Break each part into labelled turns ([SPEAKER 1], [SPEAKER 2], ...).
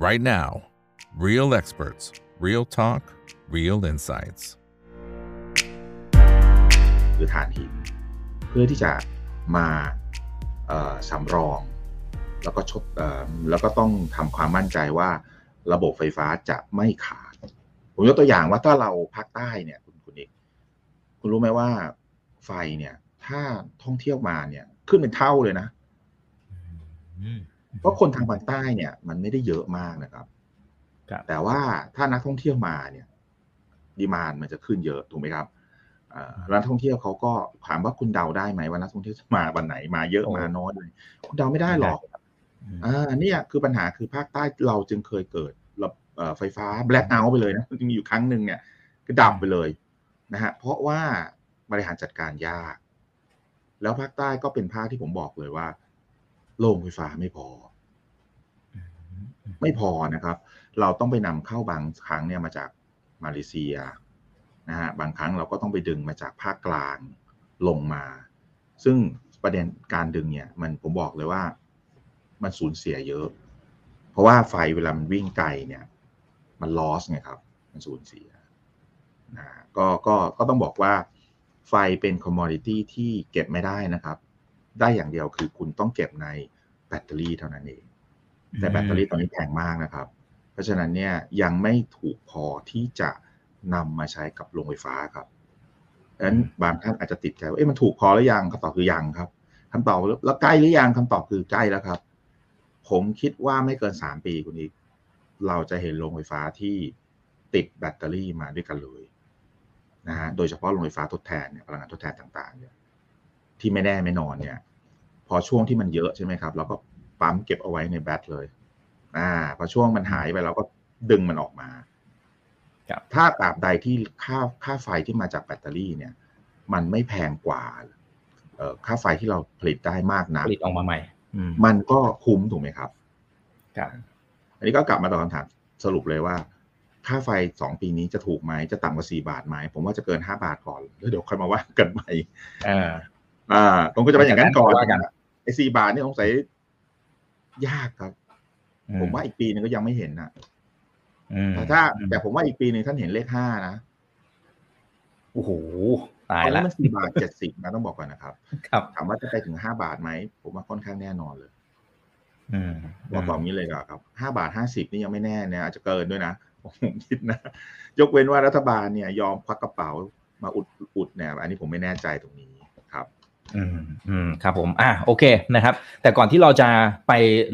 [SPEAKER 1] right now. Real experts, real talk, real insights.
[SPEAKER 2] คือถ่านหิน เพื่อที่จะมาเอ่อสำรอง แล้วก็ชดเอ่อแล้วก็ต้องทำความมั่นใจว่าระบบไฟฟ้าจะไม่ขาด ผมยกตัวอย่างว่าถ้าเราภาคใต้เนี่ยคุณคุณเอกคุณรู้ไหมว่าไฟเนี่ย ถ้าท่องเที่ยวมาเนี่ย ขึ้นเป็นเท่าเลยนะ เพราะคนทางภาคใต้เนี่ย มันไม่ได้เยอะมากนะครับ
[SPEAKER 3] ครับ
[SPEAKER 2] แต่ว่าถ้านักท่องเที่ยวมาเนี่ย ดีมานมันจะขึ้นเยอะถูกไหมครับเอ่อร้านท่องเที่ยวเขาก็ถามว่าคุณเดาได้ไหมว่านักท่องเที่ยวจะมาวันไหนมาเยอะ
[SPEAKER 3] โอ้
[SPEAKER 2] มาน้อยเลยคุณเดาไม่ได้หรอกอ่าเนี่ยคือปัญหาคือภาคใต้เราจึงเคยเกิดระเอ่อไฟฟ้าแบล็คเอาท์ไปเลยนะจริงๆอยู่ครั้งหนึ่งเนี่ยก็ดับไปเลยนะฮะเพราะว่าบริหารจัดการยาก แล้วภาคใต้ก็เป็นภาคที่ผมบอกเลยว่า โรงไฟฟ้าไม่พอ ไม่พอนะครับ เราต้องไปนำเข้าบางครั้งเนี่ยมาจากมาเลเซียนะฮะบางครั้งเราก็ต้องไปดึงมาจากภาคกลางลงมา ซึ่งประเด็นการดึงเนี่ยมันผมบอกเลยว่ามันสูญเสียเยอะ เพราะว่าไฟเวลามันวิ่งไกลเนี่ย มันลอสไงครับ มันสูญเสียนะก็ก็ก็ต้องบอกว่าไฟเป็นคอมมอดิตี้ที่เก็บไม่ได้นะครับ ได้อย่างเดียวคือคุณต้องเก็บในแบตเตอรี่เท่านั้นเอง แต่แบตเตอรี่ตอนนี้แพงมากนะครับ เพราะฉะนั้นเนี่ยยังไม่ถูกพอที่จะนำมาใช้กับโรงไฟฟ้าครับดังนั้นบางท่านอาจจะติดใจว่าเอ๊ะมันถูกพอหรือยังคำตอบคือยังครับคำตอบแล้วใกล้หรือยังคำตอบคือใกล้แล้วครับ ผมคิดว่าไม่เกินสามปีคุณอีกเราจะเห็นโรงไฟฟ้าที่ติดแบตเตอรี่มาด้วยกันเลยนะฮะโดยเฉพาะโรงไฟฟ้าทดแทนเนี่ยพลังงานทดแทนต่างๆเนี่ยที่ไม่แน่ไม่นอนเนี่ย พอช่วงที่มันเยอะใช่ไหมครับเราก็ ปั๊มเก็บเอาไว้ในแบตเลย อ่าพอช่วงมันหายไปเราก็ดึงมันออกมา
[SPEAKER 3] ครับ
[SPEAKER 2] ถ้าตราบใดที่ค่าค่าไฟที่มาจากแบตเตอรี่เนี่ย มันไม่แพงกว่าเอ่อค่าไฟที่เราผลิตได้มากนัก
[SPEAKER 3] ผลิตออกมาใหม่อืม
[SPEAKER 2] มันก็คุ้มถูกไหมครับ
[SPEAKER 3] ครับ
[SPEAKER 2] อันนี้ก็กลับมาตอบคำถามสรุปเลยว่า ค่าไฟสองปีนี้จะถูกไหมจะต่ำกว่าสี่บาทไหมผมว่าจะเกินห้าบาทก่อนแล้วเดี๋ยวค่อยมาว่ากันใหม่
[SPEAKER 3] อ่า
[SPEAKER 2] อ่าผมก็จะเป็นอย่างนั้นก่อน
[SPEAKER 3] ว่ากัน
[SPEAKER 2] ไอ้สี่บาทนี่สงสัย ยากครับ
[SPEAKER 3] อื
[SPEAKER 2] ผมว่าอีกปีนึงก็ยังไม่เห็นนะ
[SPEAKER 3] อืม
[SPEAKER 2] แต่ถ้า แต่ผมว่าอีกปีหนึ่งท่านเห็นเลขห้านะ
[SPEAKER 3] โอ้โหตา
[SPEAKER 2] ต
[SPEAKER 3] ย
[SPEAKER 2] อน
[SPEAKER 3] ละ
[SPEAKER 2] นี้มันสี่บาทเจ็ดสิบนะต้องบอกก่อนนะครับ
[SPEAKER 3] ครับ
[SPEAKER 2] ถามว่าจะไปถึงห้าบาทไหมผมว่าค่อนข้างแน่นอนเลย
[SPEAKER 3] อืม
[SPEAKER 2] บอกบอกงี้เลยดีกว่าครับห้าบาทห้าสิบนี่ยังไม่แน่เนี่ยอาจจะเกินด้วยนะผมคิดนะ ยกเว้นว่ารัฐบาลเนี่ย ยอมควักกระเป๋ามาอุดอุดเนี่ย อันนี้ผมไม่แน่ใจตรงนี้ครับ
[SPEAKER 3] อืมอืมครับผมอะโอเคนะครับ แต่ก่อนที่เราจะไป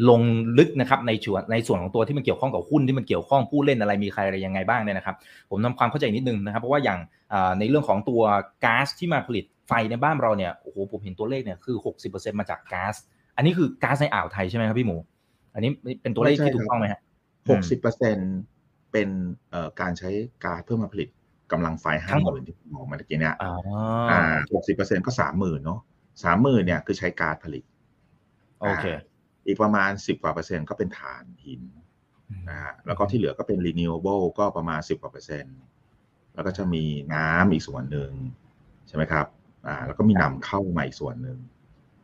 [SPEAKER 3] ลงลึกนะครับในส่วนในส่วนของตัวที่มันเกี่ยวข้องกับหุ้นที่มันเกี่ยวข้องผู้เล่นอะไรมีใครอะไรยังไงบ้างเนี่ยนะครับ ผมทำความเข้าใจนิดนึงนะครับ เพราะว่าอย่างในเรื่องของตัวก๊าซที่มาผลิตไฟในบ้านเราเนี่ยโอ้โหผมเห็นตัวเลขเนี่ยคือ60%มาจากก๊าซอันนี้คือก๊าซในอ่าวไทยใช่ไหมครับพี่หมู อันนี้เป็นตัวเลขที่ถูกต้องไหมฮะ
[SPEAKER 2] หกสิบเปอร์เซ็นเป็นการใช้ก๊าซเพื่อมาผลิต กำลังไฟห้า
[SPEAKER 3] ทั้ง
[SPEAKER 2] ห
[SPEAKER 3] หมด
[SPEAKER 2] มื่นที่ผมบอกมาเมื่อกี้เนี่ย
[SPEAKER 3] อ๋อ
[SPEAKER 2] อ่าหกสิบเปอร์เซ็นก็สามหมื่นเนาะสามหมื่นเนี่ยคือใช้ก๊าซผลิต
[SPEAKER 3] โอเคา
[SPEAKER 2] อีกประมาณสิบกว่าเปอร์เซ็นต์ก็เป็นถ่านหินนะฮะแล้วก็ที่เหลือก็เป็น renewable ก็ประมาณสิบกว่าเปอร์เซ็นต์แล้วก็จะมีน้ำอีกส่วนหนึ่งใช่ไหมครับ อ่า แล้วก็มีนำเข้ามาอีกส่วนหนึ่ง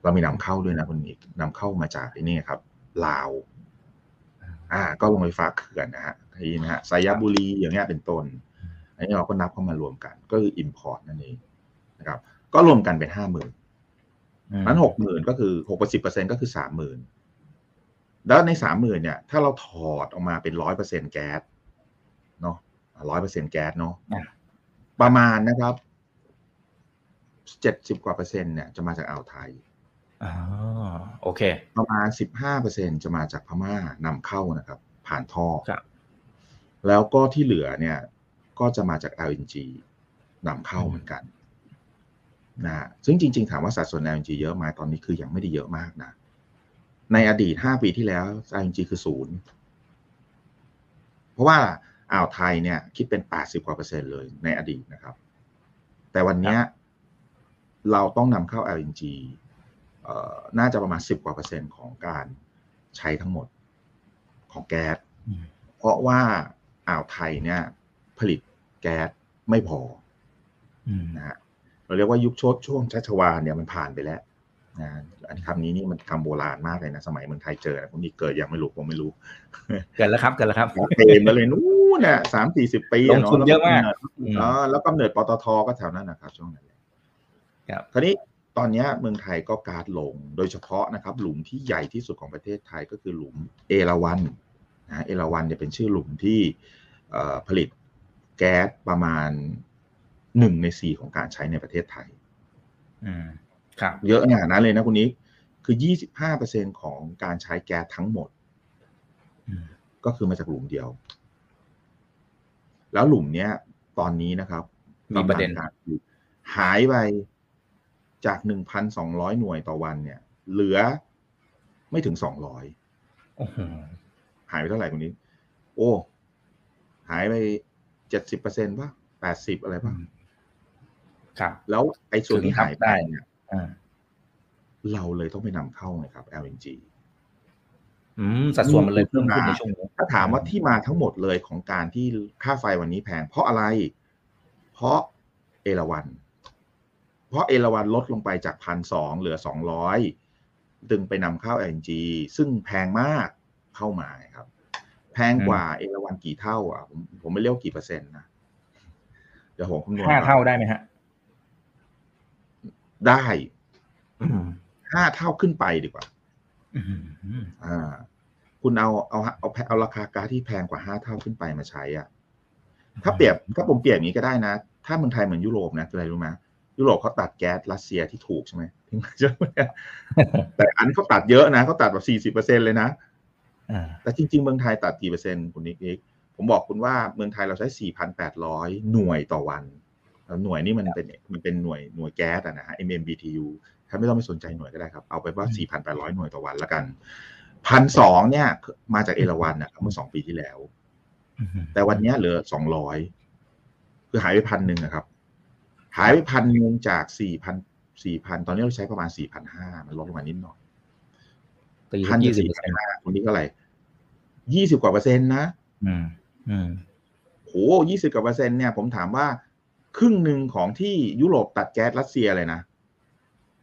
[SPEAKER 2] เรามีนำเข้าด้วยนะคุณอีกนำเข้ามาจากไอ้นี่ครับลาว อ่า ก็โรงไฟฟ้าเขื่อนนะฮะทีนะฮะสายบุรีอย่างเงี้ยเป็นต้น อันนี้เราก็นับเข้ามารวมกัน ก็คือ import นั่นเองนะครับ ก็รวมกันเป็นห้าหมื่น
[SPEAKER 3] อืม
[SPEAKER 2] นั้นหกหมื่นก็คือหกสิบเปอร์เซ็นก็คือสามหมื่นแล้วในสามหมื่นเนี่ย ถ้าเราถอดออกมาเป็นร้อยเปอร์เซ็นแก๊สเนาะร้อยเปอร์เซ็นแก๊สเนาะ
[SPEAKER 3] อะ
[SPEAKER 2] ประมาณนะครับเจ็ดสิบกว่าเปอร์เซ็นต์เนี่ยจะมาจากอ่าวไทย
[SPEAKER 3] อ๋อโอเค
[SPEAKER 2] ประมาณสิบห้าเปอร์เซ็นจะมาจากพม่านำเข้านะครับ ผ่านท่อ
[SPEAKER 3] ครับ
[SPEAKER 2] แล้วก็ที่เหลือเนี่ย ก็จะมาจาก LNG นำเข้าเหมือนกันนะฮะซึ่งจริง ๆ ถามว่าสัดส่วน LNG เยอะไหมตอนนี้คือยังไม่ได้เยอะมากนะ ในอดีตห้าปีที่แล้ว LNG คือศูนย์เพราะว่าอ่าวไทยเนี่ย คิดเป็นแปดสิบกว่าเปอร์เซ็นต์เลยในอดีตนะครับ แต่วันเนี้ยเราต้องนำเข้า LNG เอ่อน่าจะประมาณสิบกว่าเปอร์เซ็นต์ของการใช้ทั้งหมดของแก๊ส
[SPEAKER 3] อืม
[SPEAKER 2] เพราะว่าอ่าวไทยเนี่ยผ ลิตแก๊สไม่พอ
[SPEAKER 3] อืม
[SPEAKER 2] นะฮะเราเรียกว่ายุคโชดช่วงชัชวาลเนี่ยมันผ่านไปแล้วนะอันคำนี้นี่มันคำโบราณมากเลยนะ สมัยเมืองไทยเจอนะผมนี่เกิดยังไม่รู้ผมไม่รู้
[SPEAKER 3] เกิดแล้วครับเกิดแล้วครับ
[SPEAKER 2] เต็มมาเลยนู้นน่ะสามสี่สิบปี
[SPEAKER 3] ลงทุนเยอะมาก
[SPEAKER 2] อ๋อแล้วกำเนิดปตทก็แถวนั้นนะครับ ช่วงนั้น
[SPEAKER 3] ครับ
[SPEAKER 2] คราวนี้ตอนเนี้ยเมืองไทยก็การลงโดยเฉพาะนะครับ หลุมที่ใหญ่ที่สุดของประเทศไทยก็คือหลุมเอราวันนะเอราวันเนี่ยเป็นชื่อหลุมที่เอ่อผลิต แก๊สประมาณหนึ่งในสี่ของการใช้ในประเทศไทย
[SPEAKER 3] อืมครับ
[SPEAKER 2] เยอะขนาดนั้นเลยนะคุณนิกคือ25%ของการใช้แก๊สทั้งหมด
[SPEAKER 3] อืม
[SPEAKER 2] ก็คือมาจากหลุมเดียว แล้วหลุมเนี้ย ตอนนี้นะครับ
[SPEAKER 3] มีประเด็น
[SPEAKER 2] กำลังการผลิตหายไปจาก1,200หน่วยต่อวันเนี่ย เหลือไม่ถึง200
[SPEAKER 3] โอ้โห
[SPEAKER 2] หายไปเท่าไหร่คุณนิกโอ้ หายไป 70%ป่ะ80อะไรป่ะ
[SPEAKER 3] ครับ
[SPEAKER 2] แล้วไอ้ส่วนที่
[SPEAKER 3] ถึงครับ
[SPEAKER 2] หายไป
[SPEAKER 3] ได้
[SPEAKER 2] เนี่ย
[SPEAKER 3] อ่า
[SPEAKER 2] เราเลยต้องไปนำเข้าไงครับ LNG
[SPEAKER 3] อืมสัดส่วนมันเลยเพิ่มขึ้นในช่วงนี้
[SPEAKER 2] ถ้าถามว่าที่มาทั้งหมดเลยของการที่ค่าไฟวันนี้แพง เพราะอะไร เพราะเอราวัน เพราะเอราวันลดลงไปจากพันสองเหลือสองร้อยดึงไปนำเข้า LNG ซึ่งแพงมากเข้ามาครับ แพงกว่าเอราวันกี่เท่า อะ ผมผมไม่เรียกว่ากี่เปอร์เซ็นต์นะเดี๋ยวผมคำนวณ
[SPEAKER 3] ห้า
[SPEAKER 2] ก่อน
[SPEAKER 3] เท่าได้ไหมฮะ
[SPEAKER 2] ได้
[SPEAKER 3] อืม
[SPEAKER 2] ห้าเท่าขึ้นไปดีกว่า
[SPEAKER 3] อืม
[SPEAKER 2] อ่า คุณเอาเอาเอาเอาเอาราคาก๊าซที่แพงกว่าห้าเท่าขึ้นไปมาใช้อะ ถ้าเปรียบถ้าผมเปรียบอย่างนี้ก็ได้นะ ถ้าเมืองไทยเหมือนยุโรปนะคืออะไรรู้ไหมยุโรปเขาตัดแก๊สรัสเซียที่ถูกใช่ไหมถึงใช่ไหมแต่อันนี้เขาตัดเยอะนะเขาตัดแบบสี่สิบเปอร์เซ็นเลยนะ
[SPEAKER 3] อ่า
[SPEAKER 2] แต่จริง ๆ เมืองไทยตัดกี่เปอร์เซ็นต์คุณนิกนิกผมบอกคุณว่าเมืองไทยเราใช้สี่พันแปดร้อยหน่วยต่อวันแล้วหน่วยนี่มันเป็นมันเป็นหน่วยหน่วยแก๊สอะนะฮะ MMBTU ถ้าไม่ต้องไปสนใจหน่วยก็ได้ครับ เอาไปว่าสี่พันแปดร้อยหน่วยต่อวันละกันพันสองเนี่ย มาจากเอราวันนะครับเมื่อสองปีที่แล้ว
[SPEAKER 3] อืม
[SPEAKER 2] แต่วันเนี้ยเหลือสองร้อยคือหายไปพันหนึ่งนะครับ หายไปพันหนึ่งจากสี่พันสี่พันตอนนี้เราใช้ประมาณสี่พันห้ามันลดลงมานิดหน่อย
[SPEAKER 3] ตี
[SPEAKER 2] พัน
[SPEAKER 3] ยี่
[SPEAKER 2] ยี่
[SPEAKER 3] สิ
[SPEAKER 2] สิ
[SPEAKER 3] บบเปอร์เซ็นต์
[SPEAKER 2] ห้าคนนี้ก็อะไรยี่สิบกว่าเปอร์เซ็นต์นะ
[SPEAKER 3] อืมอืม
[SPEAKER 2] โหยี่สิบกว่าเปอร์เซ็นต์เนี่ยผมถามว่า ครึ่งหนึ่งของที่ยุโรปตัดแก๊สรัสเซียเลยนะ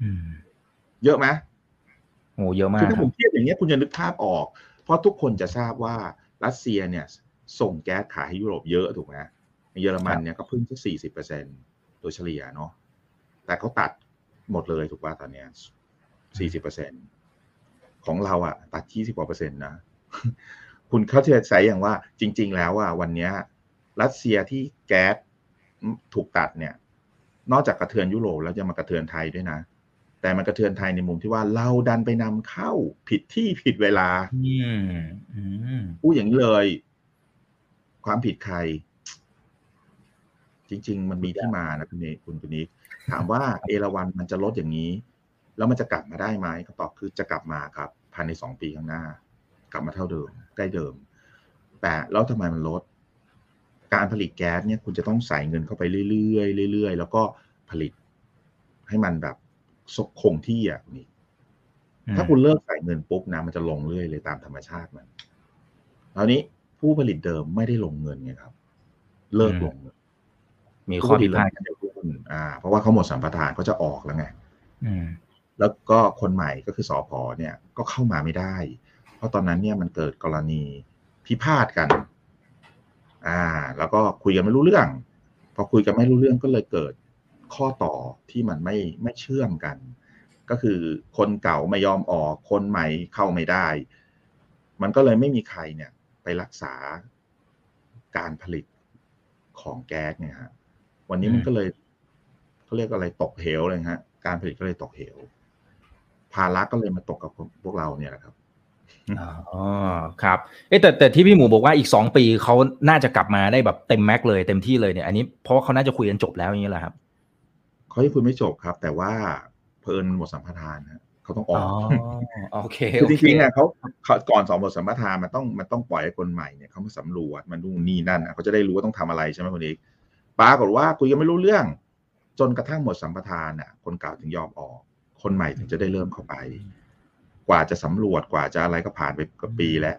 [SPEAKER 3] อืม
[SPEAKER 2] เยอะไหม
[SPEAKER 3] โอ้เยอะมา
[SPEAKER 2] คื
[SPEAKER 3] ก
[SPEAKER 2] อถ้า
[SPEAKER 3] ค
[SPEAKER 2] ผ
[SPEAKER 3] รับ
[SPEAKER 2] มเทียบอย่างเงี้ยคุณจะนึกภาพออก เพราะทุกคนจะทราบว่ารัสเซียเนี่ย ส่งแก๊สขายให้ยุโรปเยอะถูกไหมในเยอรมันเนี่ยก็เพิ่งแค่สี่สิบเปอร์เซ็นโดยเฉลี่ยเนาะแต่เขาตัดหมดเลยถูกป่ะตอนเนี้ยสี่สิบเปอร์เซ็น ของเราอะตัดยี่สิบกว่าเปอร์เซ็นต์นะ คุณเข้าใจใส่อย่างว่าจริง ๆ แล้วอะวันเนี้ยรัสเซียที่แก๊สถูกตัดเนี่ย นอกจากกระเทือนยุโรปแล้วจะมากระเทือนไทยด้วยนะ แต่มันกระเทือนไทยในมุมที่ว่าเราดันไปนำเข้าผิดที่ผิดเวลา
[SPEAKER 3] อืมอืม
[SPEAKER 2] พูดอย่างนี้เลย ความผิดใคร จริง ๆ มันมีที่มานะคุณเอกคุณคุณนิกถามว่าเอราวันมันจะลดอย่างนี้ แล้วมันจะกลับมาได้ไหมคำตอบคือจะกลับมาครับภายในสองปีข้างหน้า กลับมาเท่าเดิมใกล้เดิม แต่แล้วทำไมมันลด การผลิตแก๊สเนี่ยคุณจะต้องใส่เงินเข้าไปเรื่อยๆเรื่อยๆ แล้วก็ผลิตให้มันแบบคงที่อะคุณนิกถ้าคุณเลิกใส่เงินปุ๊บนะมันจะลงเรื่อยเลยตามธรรมชาติมันคราวนี้ผู้ผลิตเดิมไม่ได้ลงเงินไงครับ เลิกลงเงิน
[SPEAKER 3] มีข้อผิดพลาด
[SPEAKER 2] ผู้ผลิตเดิมหุ้นอ่า เพราะว่าเขาหมดสัมปทานเขาจะออกแล้วไง
[SPEAKER 3] อืม
[SPEAKER 2] แล้วก็คนใหม่ก็คือสอพอเนี่ยก็เข้ามาไม่ได้ เพราะตอนนั้นเนี่ยมันเกิดกรณีพิพาทกัน อ่า แล้วก็คุยกันไม่รู้เรื่อง พอคุยกันไม่รู้เรื่องก็เลยเกิดข้อต่อที่มันไม่ไม่เชื่อมกัน ก็คือคนเก่าไม่ยอมออกคนใหม่เข้าไม่ได้ มันก็เลยไม่มีใครเนี่ยไปรักษาการผลิตของแก๊สเนี่ยฮะวันนี้มันก็เลยเขาเรียกอะไรตกเหวเลยฮะ การผลิตก็เลยตกเหว ภาระก็เลยมาตกกับพวกเราเนี่ยแหละครับ
[SPEAKER 3] อ๋อครับเอ๊ะแต่แต่ที่พี่หมูบอกว่าอีกสองปีเขาน่าจะกลับมาได้แบบเต็มแม็กเลยเต็มที่เลยเนี่ยอันนี้เพราะว่าเขาน่าจะคุยกันจบแล้วอย่างนี้แหละครับ
[SPEAKER 2] เขายังคุยไม่จบครับ แต่ว่าเพลินหมดสัมปทานฮะเขาต้องอ
[SPEAKER 3] อ๋
[SPEAKER 2] อ
[SPEAKER 3] อกโอเค
[SPEAKER 2] คือ
[SPEAKER 3] โอ
[SPEAKER 2] จ
[SPEAKER 3] เค
[SPEAKER 2] ริงๆเนี่ยเขาเขาก่อนสองหมดสัมปทานมันต้องมันต้องปล่อยให้คนใหม่เนี่ยเขามาสำรวจมันนู่นนี่นั่นอะเขาจะได้รู้ว่าต้องทำอะไรใช่ไหมคนนี้ปรากฏว่าคุยกันไม่รู้เรื่อง จนกระทั่งหมดสัมปทานอะ คนเก่าถึงยอมออก คนใหม่ถึงจะได้เริ่มเข้าไป กว่าจะสำรวจกว่าจะอะไรก็ผ่านไปกับปีแล้ว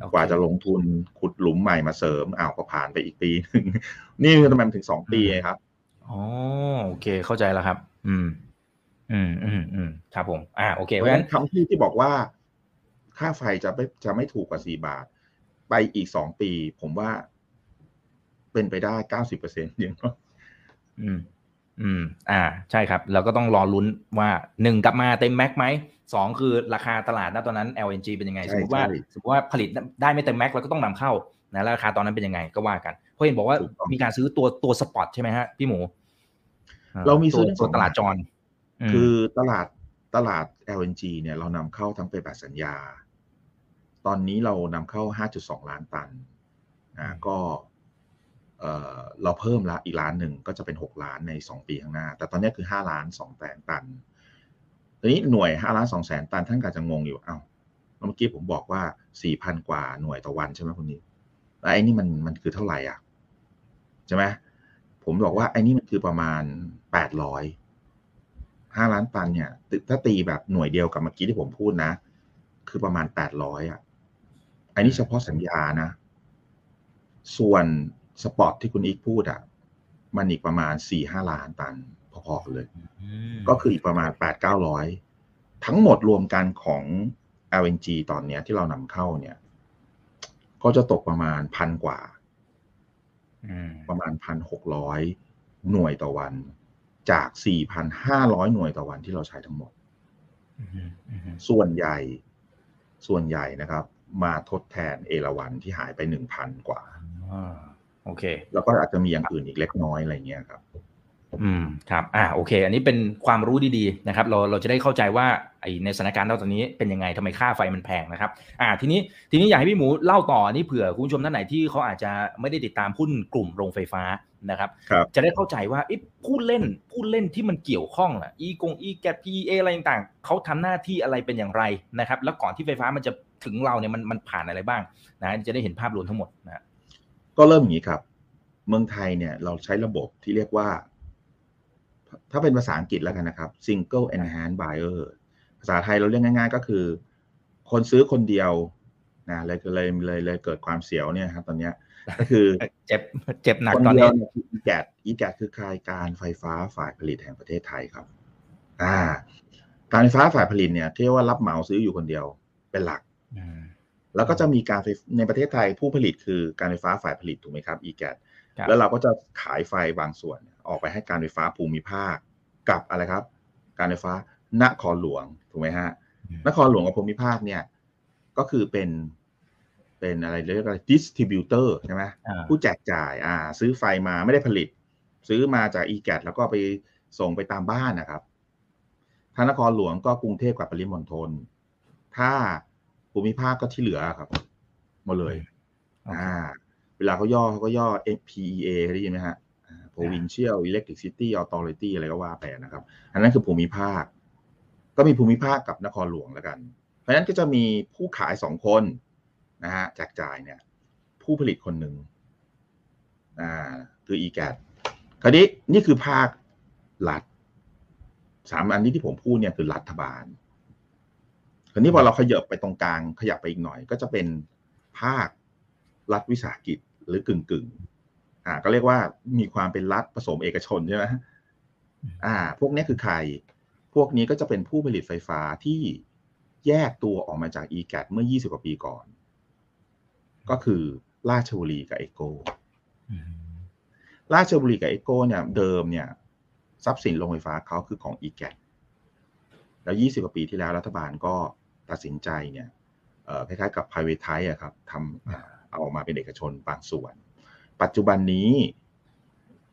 [SPEAKER 3] โอเค
[SPEAKER 2] กว่าจะลงทุนขุดหลุมใหม่มาเสริมอ้าวก็ผ่านไปอีกปีหนึ่งนี่คือทำไมมันถึงสองปีไงครับ
[SPEAKER 3] อ๋อโอเคเข้าใจแล้วครับ อืม อืมอืมอืมครับผม อ่าโอเค
[SPEAKER 2] เพ
[SPEAKER 3] เพ
[SPEAKER 2] ราะ
[SPEAKER 3] ราะ
[SPEAKER 2] ฉะ
[SPEAKER 3] ฉะ
[SPEAKER 2] นั้
[SPEAKER 3] นั้นน
[SPEAKER 2] คำที่ที่บอกว่า ค่าไฟจะไม่จะไม่ถูกกว่าสี่บาท ไปอีกสองปี ผมว่า เป็นไปได้เก้าสิบเปอร์เซ็นต์ยัง
[SPEAKER 3] อืม อืม อ่า ใช่ครับ เราก็ต้องรอลุ้นว่าหนึ่งกลับมาเต็มแม็กไหมสองคือราคาตลาดณตอนนั้น LNG เป็นยังไง
[SPEAKER 2] ใช่
[SPEAKER 3] สมมติว่า
[SPEAKER 2] ใช่
[SPEAKER 3] สมมติว่าผลิตได้ไม่เต็มแม็กเราก็ต้องนำเข้านะแล้วราคาตอนนั้นเป็นยังไงก็ว่ากัน เพราะเห็นบอกว่า
[SPEAKER 2] ถูกต้อง
[SPEAKER 3] มีการซื้อตัวตัวสปอตใช่ไหมฮะพี่หมูอ่
[SPEAKER 2] เรามีซื้อ
[SPEAKER 3] ตัว
[SPEAKER 2] ทั้งส
[SPEAKER 3] ตั
[SPEAKER 2] อ
[SPEAKER 3] ว
[SPEAKER 2] ง
[SPEAKER 3] ตลาดจรม
[SPEAKER 2] คือตลาดตลาด LNG เนี่ยเรานำเข้าทั้งไปแบบสัญญา ตอนนี้เรานำเข้า 5.2 ล้านตันอ่าก็ เเราเพิ่มละอีกล้านหนึ่งก็จะเป็น 6 ล้านใน 2 ปีข้างหน้า แต่ตอนนี้คือ 5 ล้าน2แสนตันทีนี้หน่วย5ล้าน2แสนตันท่านก็จะงงอยู่เอ้าเมื่อกี้ผมบอกว่า 4,000 กว่าหน่วยต่อวันใช่ไหมคุณนี้แล้วไอ้นี่มันมันคือเท่าไหร่อะใช่ไหมผมบอกว่าไอ้นี่มันคือประมาณ 800ห้าล้านตันเนี่ย ถ้าตีแบบหน่วยเดียวกับเมื่อกี้ที่ผมพูดนะ คือประมาณแปดร้อยอะอันนี้เฉพาะสัญญานะ ส่วน สปอร์ตที่คุณอีกพูดอะมันอีกประมาณสี่ห้าล้านตันพอๆกันเลย
[SPEAKER 3] อืม
[SPEAKER 2] ก็คืออีกประมาณแปดเก้าร้อยทั้งหมดรวมกันของ LNG ตอนเนี้ยที่เรานำเข้าเนี่ย ก็จะตกประมาณพันกว่า
[SPEAKER 3] อืม
[SPEAKER 2] ประมาณพันหกร้อยหน่วยต่อวัน จากสี่พันห้าร้อยหน่วยต่อวันที่เราใช้ทั้งหมด
[SPEAKER 3] อืมอืม
[SPEAKER 2] ส่วนใหญ่ ส่วนใหญ่นะครับ มาทดแทนเอราวันที่หายไปหนึ่งพันกว่า
[SPEAKER 3] อ่า โอเค
[SPEAKER 2] แล้วก็อาจจะมีอย่างอื่นอีกเล็กน้อยอะไรเงี้ยครับ
[SPEAKER 3] อืมครับ อ่าโอเค อันนี้เป็นความรู้ดีๆนะครับ เราเราจะได้เข้าใจว่าไอในสถานการณ์ตอนนี้เป็นยังไงทำไมค่าไฟมันแพงนะครับ อ่า ทีนี้ทีนี้อยากให้พี่หมูเล่าต่อนี่เผื่อคุณผู้ชมท่านไหนที่เขาอาจจะไม่ได้ติดตามหุ้นกลุ่มโรงไฟฟ้านะครับ
[SPEAKER 2] ครับ
[SPEAKER 3] จะได้เข้าใจว่าเอ๊ะผู้เล่นผู้เล่นที่มันเกี่ยวข้องอะอีกงอีแกพีเออะไรต่างๆเขาทำหน้าที่อะไรเป็นอย่างไรนะครับ แล้วก่อนที่ไฟฟ้ามันจะถึงเราเนี่ยมันมันผ่านอะไรบ้างนะจะได้เห็นภาพรวมทั้งหมดนะ
[SPEAKER 2] ก็เริ่มอย่างนี้ครับ เมืองไทยเนี่ยเราใช้ระบบที่เรียกว่า ถ้าเป็นภาษาอังกฤษแล้วกันนะครับ single enhanced buyer ภาษาไทยเราเรียกง่ายๆ ก็คือ คนซื้อคนเดียวนะเลยเลยเลยเลยเกิดความเสียวเนี่ยครับ ตอนเนี้ยก็คือ
[SPEAKER 3] เจ็บเจ็บหนัก
[SPEAKER 2] คน
[SPEAKER 3] ตอน
[SPEAKER 2] เดีย
[SPEAKER 3] นี้
[SPEAKER 2] วเนี่ยคือ EGAT EGAT คือคายการไฟฟ้าฝ่ายผลิตแห่งประเทศไทยครับ อ่า การไฟฟ้าฝ่ายผลิตเนี่ยที่เรียกว่ารับเหมาซื้ออยู่คนเดียวเป็นหลัก
[SPEAKER 3] อืม
[SPEAKER 2] แล้วก็จะมีการไฟในประเทศไทยผู้ผลิตคือการไฟฟ้าฝ่ายผลิตถูกไหมครับ EGAT
[SPEAKER 3] ครับ
[SPEAKER 2] แล้วเราก็จะขายไฟบางส่วนออกไปให้การไฟฟ้าภูมิภาคกับอะไรครับ การไฟฟ้านครหลวงถูกไหมฮะนครหลวงกับภูมิภาคเนี่ยก็คือเป็นเป็นอะไรเรียกว่าดิสติบิวเตอร์ใช่ไหม
[SPEAKER 3] อ่า
[SPEAKER 2] ผู้แจกจ่ายอ่า ซื้อไฟมาไม่ได้ผลิต ซื้อมาจาก e g a t แล้วก็ไปส่งไปตามบ้านนะครับถ้านครหลวงก็กรุงเทพกับปริมณฑลถ้า ภูมิภาคก็ที่เหลือครับหมดเลย
[SPEAKER 3] โอเค
[SPEAKER 2] อ่า เวลาเขาย่อเขาก็ย่อ PEA เคยได้ยินไหมฮะอ่า Provincial Electricity Authority อะไรก็ว่าไปนะครับ อันนั้นคือภูมิภาค ก็มีภูมิภาคกับนครหลวงแล้วกัน เพราะฉะนั้นก็จะมีผู้ขายสองคนนะฮะแจกจ่ายเนี่ย ผู้ผลิตคนหนึ่งอ่าคือ e g a t คราวนี้นี่คือภาครัฐสามอันนี้ที่ผมพูดเนี่ยคือรัฐบาล คราวนี้พอเราขยับไปตรงกลางขยับไปอีกหน่อย ก็จะเป็นภาครัฐวิสาหกิจหรือกึ่งกึ่งๆอ่า ก็เรียกว่ามีความเป็นรัฐผสมเอกชนใช่ไหมอ่า พวกนี้คือใคร พวกนี้ก็จะเป็นผู้ผลิตไฟฟ้าที่แยกตัวออกมาจาก e g a t เมื่อ 20 กว่าปีก่อน ก็คือราชบุรีกับเอโก
[SPEAKER 3] อืม
[SPEAKER 2] ราชบุรีกับเอโกเนี่ย เดิมเนี่ย ทรัพย์สินโรงไฟฟ้าเขาคือของ e g a t แล้ว 20 กว่าปีที่แล้วรัฐบาลก็ ตัดสินใจเนี่ยเอ่อคล้ายๆกับ private อะครับทำเอ่อเอาออกมาเป็นเอกชนบางส่วน ปัจจุบันนี้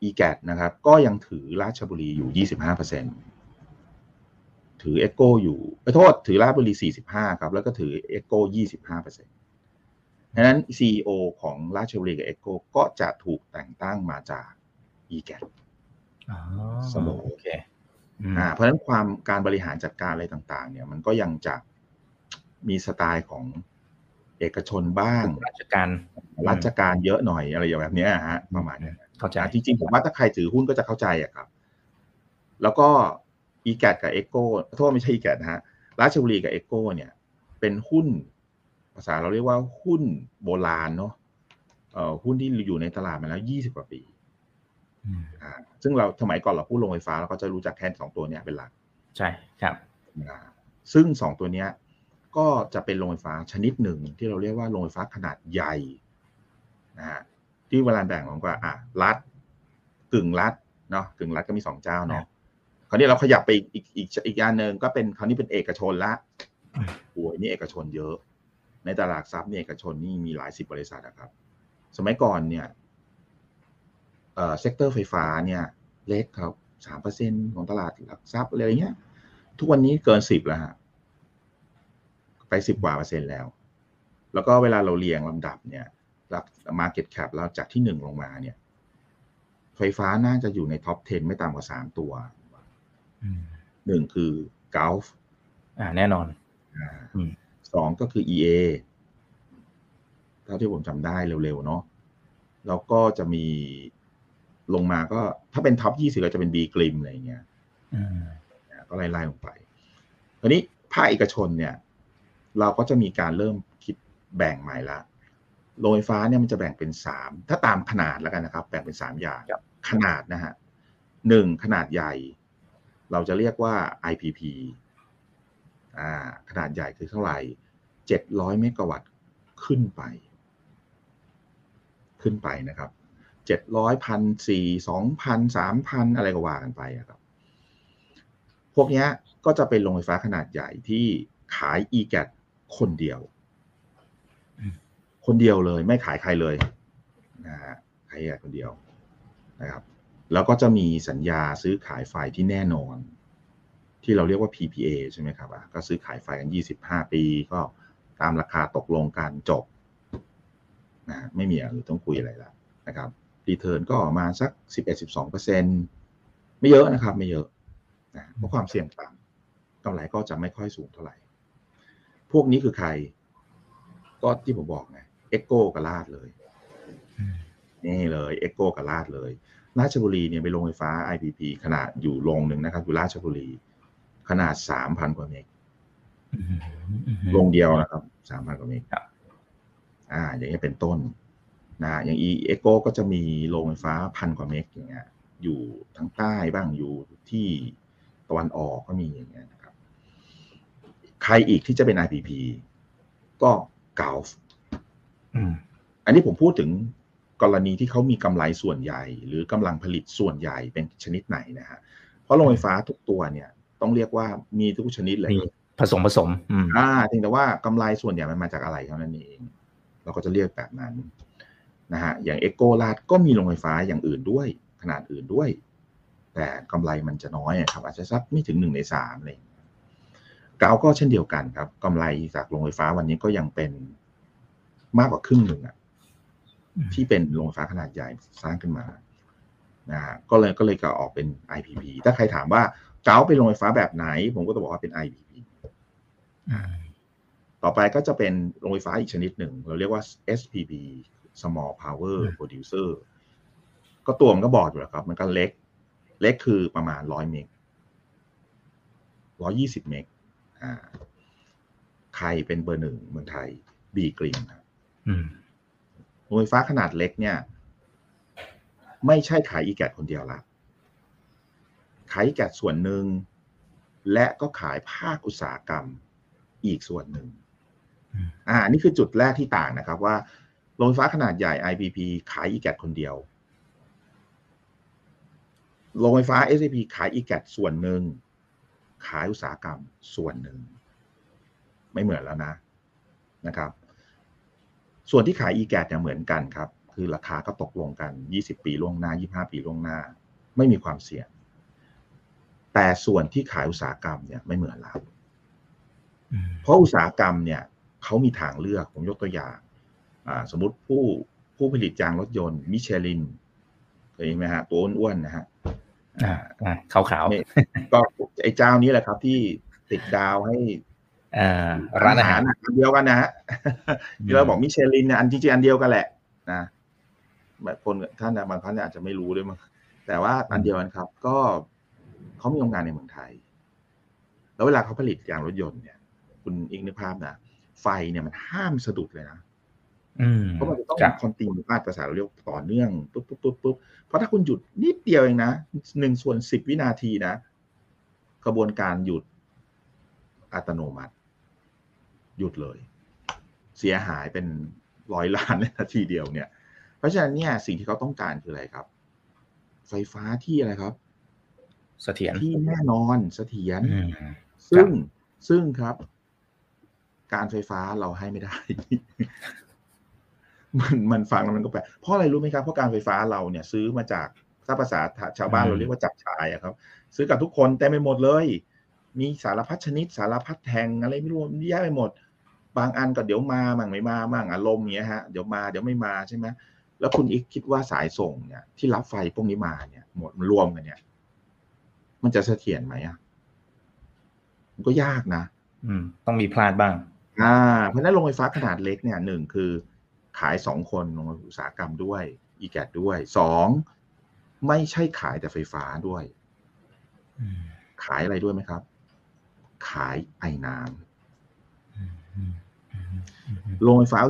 [SPEAKER 2] e g a t นะครับ ก็ยังถือราชบุรีอยู่ 25%ถือเอโกอยู่ไปโทษ ถือราชบุรี 45 ครับ แล้วก็ถือเอโก25%เพราะฉะนั้น CEO ของราชบุรีกับเอโกก็จะถูกแต่งตั้งมาจาก e g a t
[SPEAKER 3] อ๋อ
[SPEAKER 2] เสมอ
[SPEAKER 3] โอเคอืม
[SPEAKER 2] อ่าเพราะฉะนั้นความการบริหารจัดการอะไรต่าง ๆ เนี่ย มันก็ยังจะ มีสไตล์ของเอกชนบ้าง
[SPEAKER 3] ราชการ
[SPEAKER 2] ราชการเยอะหน่อยอะไรอย่างแบบเนี้ยฮะประมาณเนี้ย
[SPEAKER 3] เข้าใจ
[SPEAKER 2] อ่าจริงๆ ผมว่าถ้าใครถือหุ้นก็จะเข้าใจอะครับ แล้วก็ e g a t กับ e c o โทษไม่ใช่ e g a t นะฮะราชบุรีกับ e c o เนี่ย เป็นหุ้น ภาษาเราเรียกว่าหุ้นโบราณเนาะเอ่อหุ้นที่อยู่ในตลาดมาแล้ว20กว่าปี
[SPEAKER 3] อืม
[SPEAKER 2] อ่าซึ่งเราสมัยก่อนเราพูดโรงไฟฟ้าเราก็จะรู้จักแค่สองตัวเนี้ยเป็นหลัก
[SPEAKER 3] ใช่ครับ
[SPEAKER 2] นะซึ่งสองตัวเนี้ย ก็จะเป็นโรงไฟฟ้าชนิดหนึ่ง ที่เราเรียกว่าโรงไฟฟ้าขนาดใหญ่นะฮะที่เวลาแบ่งออกว่าอะรัฐกึ่งรัฐเนาะกึ่งรัฐก็มีสองเจ้าเนาะคราวนี้เราขยับไปอีกอีกอีกอีกอันหนึ่งก็เป็นคราวนี้เป็นเอกชนละโอ้ยนี่เอกชนเยอะ ในตลาดทรัพย์เนี่ยเอกชนนี่มีหลายสิบบริษัทนะครับ สมัยก่อนเนี่ยเอ่อ sector ไฟฟ้าเนี่ย เล็กครับสามเปอร์เซ็นของตลาดหลักทรัพย์อะไรอย่างเงี้ย ทุกวันนี้เกินสิบแล้วฮะ ไปสิบกว่าเปอร์เซ็นต์แล้ว แล้วก็เวลาเราเรียงลำดับเนี่ยรับ Market Cap เราจากที่หนึ่งลงมาเนี่ย ไฟฟ้าน่าจะอยู่ใน top 10 ไม่ต่ำกว่าสามตัว
[SPEAKER 3] อืม
[SPEAKER 2] หนึ่งคือ Gulf
[SPEAKER 3] อ่า แน่นอน
[SPEAKER 2] อ่า
[SPEAKER 3] อืม
[SPEAKER 2] สองก็คือ EA เท่าที่ผมจำได้เร็วๆ เนาะแล้วก็จะมีลงมาก็ถ้าเป็นท็อปยี่สิบก็จะเป็น B กริมอะไรอย่างเงี้ย
[SPEAKER 3] อืม
[SPEAKER 2] นะก็ไล่ๆลงไปคราวนี้ภาคเอกชนเนี่ย เราก็จะมีการเริ่มคิดแบ่งใหม่ละโรงไฟฟ้าเนี่ยมันจะแบ่งเป็นสามถ้าตามขนาดแล้วกันนะครับ แบ่งเป็นสามอย่าง
[SPEAKER 3] ครับ
[SPEAKER 2] ขนาดนะฮะหนึ่งขนาดใหญ่ เราจะเรียกว่า IPP อ่าขนาดใหญ่คือเท่าไหร่เจ็ดร้อยเมกะวัตต์ขึ้นไป ขึ้นไปนะครับเจ็ดร้อยพันสี่สองพันสามพันอะไรก็ว่ากันไปอะครับ พวกเนี้ยก็จะเป็นโรงไฟฟ้าขนาดใหญ่ที่ขาย e g a t คนเดียว คนเดียวเลยไม่ขายใครเลยนะฮะขาย e g a t คนเดียวนะครับ แล้วก็จะมีสัญญาซื้อขายไฟที่แน่นอน ที่เราเรียกว่า PPA ใช่ไหมครับอะก็ซื้อขายไฟกัน25 ปีก็ตามราคาตกลงกันจบนะไม่มีอะไรต้องคุยอะไรละนะครับ return ก็ออกมาสัก 11-12%ไม่เยอะนะครับ ไม่เยอะนะเพราะความเสี่ยงต่ำกำไรก็จะไม่ค่อยสูงเท่าไหร่ พวกนี้คือใคร ก็ที่ผมบอกไง EGCO กับ RATCH เลย
[SPEAKER 3] อืม
[SPEAKER 2] นี่เลย EGCO กับ RATCH เลย ราชบุรีเนี่ยไปโรงไฟฟ้า IPP ขนาดอยู่โรงหนึ่งนะครับ อยู่ราชบุรี ขนาดสามพันกว่าเมก
[SPEAKER 3] อืมอืม
[SPEAKER 2] โรงเดียวนะครับสามพันกว่าเมก
[SPEAKER 3] ครับ
[SPEAKER 2] อ่า อย่างนี้ยเป็นต้นนะอย่าง EGCO ก็จะมีโรงไฟฟ้าพันกว่าเมกอย่างเงี้ย อยู่ทางใต้บ้างอยู่ที่ตะวันออกก็มีอย่างเงี้ยนะครับ ใครอีกที่จะเป็น IPP ก็ Gulf
[SPEAKER 3] อืม
[SPEAKER 2] อันนี้ผมพูดถึงกรณีที่เขามีกำไรส่วนใหญ่ หรือกำลังผลิตส่วนใหญ่เป็นชนิดไหนนะฮะเพราะโรงไฟฟ้าทุกตัวเนี่ย ต้องเรียกว่ามีทุกชนิดเลย
[SPEAKER 3] มีผสมผสมอืม
[SPEAKER 2] อ่าเพียงแต่ว่ากำไรส่วนใหญ่มันมาจากอะไรเท่านั้นเอง เราก็จะเรียกแบบนั้นนะฮะอย่างเอโกลาดก็มีโรงไฟฟ้าอย่างอื่นด้วย ขนาดอื่นด้วย แต่กำไรมันจะน้อยอะครับอาจจะสักไม่ถึงหนึ่งในสามเลยเกาก็เช่นเดียวกันครับกำไรจากโรงไฟฟ้าวันนี้ก็ยังเป็นมากกว่าครึ่งหนึ่งอะ
[SPEAKER 3] อืม
[SPEAKER 2] ที่เป็นโรงไฟฟ้าขนาดใหญ่สร้างขึ้นมานะฮะก็เลยก็เลยก็ออกเป็น IPP ถ้าใครถามว่าเกาเป็นโรงไฟฟ้าแบบไหน ผมก็จะบอกว่าเป็น IPP
[SPEAKER 3] อืม
[SPEAKER 2] ต่อไปก็จะเป็นโรงไฟฟ้าอีกชนิดหนึ่ง เราเรียกว่า SPP Small Power
[SPEAKER 3] อืม
[SPEAKER 2] Producer ก็ตัวมันก็บอกอยู่แล้วครับ มันก็เล็ก เล็กคือประมาณร้อยเมกร้อยี่สิบเมกอ่า ใครเป็นเบอร์หนึ่งเมืองไทย บีกริมครับ
[SPEAKER 3] อืม
[SPEAKER 2] โรงไฟฟ้าขนาดเล็กเนี่ย ไม่ใช่ขายอีแกดคนเดียวละขายอีแกดส่วนหนึ่ง และก็ขายภาคอุตสาหกรรมอีกส่วนหนึ่ง
[SPEAKER 3] อืม
[SPEAKER 2] อ่า นี่คือจุดแรกที่ต่างนะครับว่าโรงไฟฟ้าขนาดใหญ่ IPP ขายอีแกดคนเดียว โรงไฟฟ้า SAP ขายอีแกดส่วนหนึ่ง ขายอุตสาหกรรมส่วนหนึ่ง ไม่เหมือนแล้วนะนะครับ ส่วนที่ขาย e g a t เนี่ยเหมือนกันครับ คือราคาก็ตกลงกัน 20 ปีล่วงหน้า 25 ปีล่วงหน้า ไม่มีความเสี่ยง แต่ส่วนที่ขายอุตสาหกรรมเนี่ยไม่เหมือนแล้ว
[SPEAKER 3] อืม
[SPEAKER 2] เพราะอุตสาหกรรมเนี่ยเขามีทางเลือกผมยกตัวอย่างอ่าสมมติผู้ผู้ผลิตยางรถยนต์มิชลินเคยเห็นไหมฮะตัวอ้วนๆนะฮะ
[SPEAKER 3] อ่าอ่าขาวขาว
[SPEAKER 2] นี่ก็ไอ้เจ้านี้แหละครับ ที่ติดดาวให้
[SPEAKER 3] ๆอ่าร้านอาหาร
[SPEAKER 2] อันเดียวกันนะฮะที่เราบอกมิชลินเนี่ยอันจริงๆอันเดียวกันแหละ นะแบบคนท่านนะบางท่านอาจจะไม่รู้ด้วยมั้งแต่ว่าอันเดียวกันครับ ก็เขามีโรงงานในเมืองไทย แล้วเวลาเขาผลิตยางรถยนต์เนี่ย คุณอีกนึกภาพนะไฟเนี่ยมันห้ามสะดุดเลยนะ
[SPEAKER 3] อืม
[SPEAKER 2] เพราะมันจะต้อง
[SPEAKER 3] ครับ
[SPEAKER 2] คอนติเนียภาษาเราเรียกต่อเนื่องปุ๊บปุ๊บปุ๊บปุ๊บเพราะถ้าคุณหยุดนิดเดียวเองนะหนึ่งส่วนสิบวินาทีนะกระบวนการหยุดอัตโนมัติ หยุดเลย เสียหายเป็นร้อยล้านในนาทีเดียวเนี่ย เพราะฉะนั้นเนี่ยสิ่งที่เขาต้องการคืออะไรครับ ไฟฟ้าที่อะไรครับ
[SPEAKER 3] เสถียร
[SPEAKER 2] ที่แน่นอนเสถียร
[SPEAKER 3] อืม
[SPEAKER 2] ซึ่งซึ่งครับ การไฟฟ้าเราให้ไม่ได้ มันมันฟังแล้วมันก็แปลกเพราะอะไรรู้ไหมครับเพราะการไฟฟ้าเราเนี่ยซื้อมาจากถ้าภาษาชาวบ้านเราเรียกว่าจับชายอะครับ ซื้อกับทุกคนเต็มไปหมดเลย มีสารพัดชนิด สารพัดแทงอะไรไม่รู้เยอะไปหมด บางอันก็เดี๋ยวมามั่งไม่มามั่งอารมณ์เงี้ยฮะเดี๋ยวมาเดี๋ยวไม่มาใช่ไหมแล้วคุณอีกคิดว่าสายส่งเนี่ยที่รับไฟพวกนี้มาเนี่ยหมดมันรวมกันเนี่ย มันจะเสถียรไหมอะมันก็ยากนะ
[SPEAKER 3] อืม ต้องมีพลาดบ้าง
[SPEAKER 2] อ่า เพราะฉะนั้นโรงไฟฟ้าขนาดเล็กเนี่ยหนึ่งคือ ขายสองคนโรงอุตสาหกรรมด้วยอีแกดด้วยสองไม่ใช่ขายแต่ไฟฟ้าด้วย ขายอะไรด้วยไหมครับ ขายไอ้น้ำโรงไฟฟ้า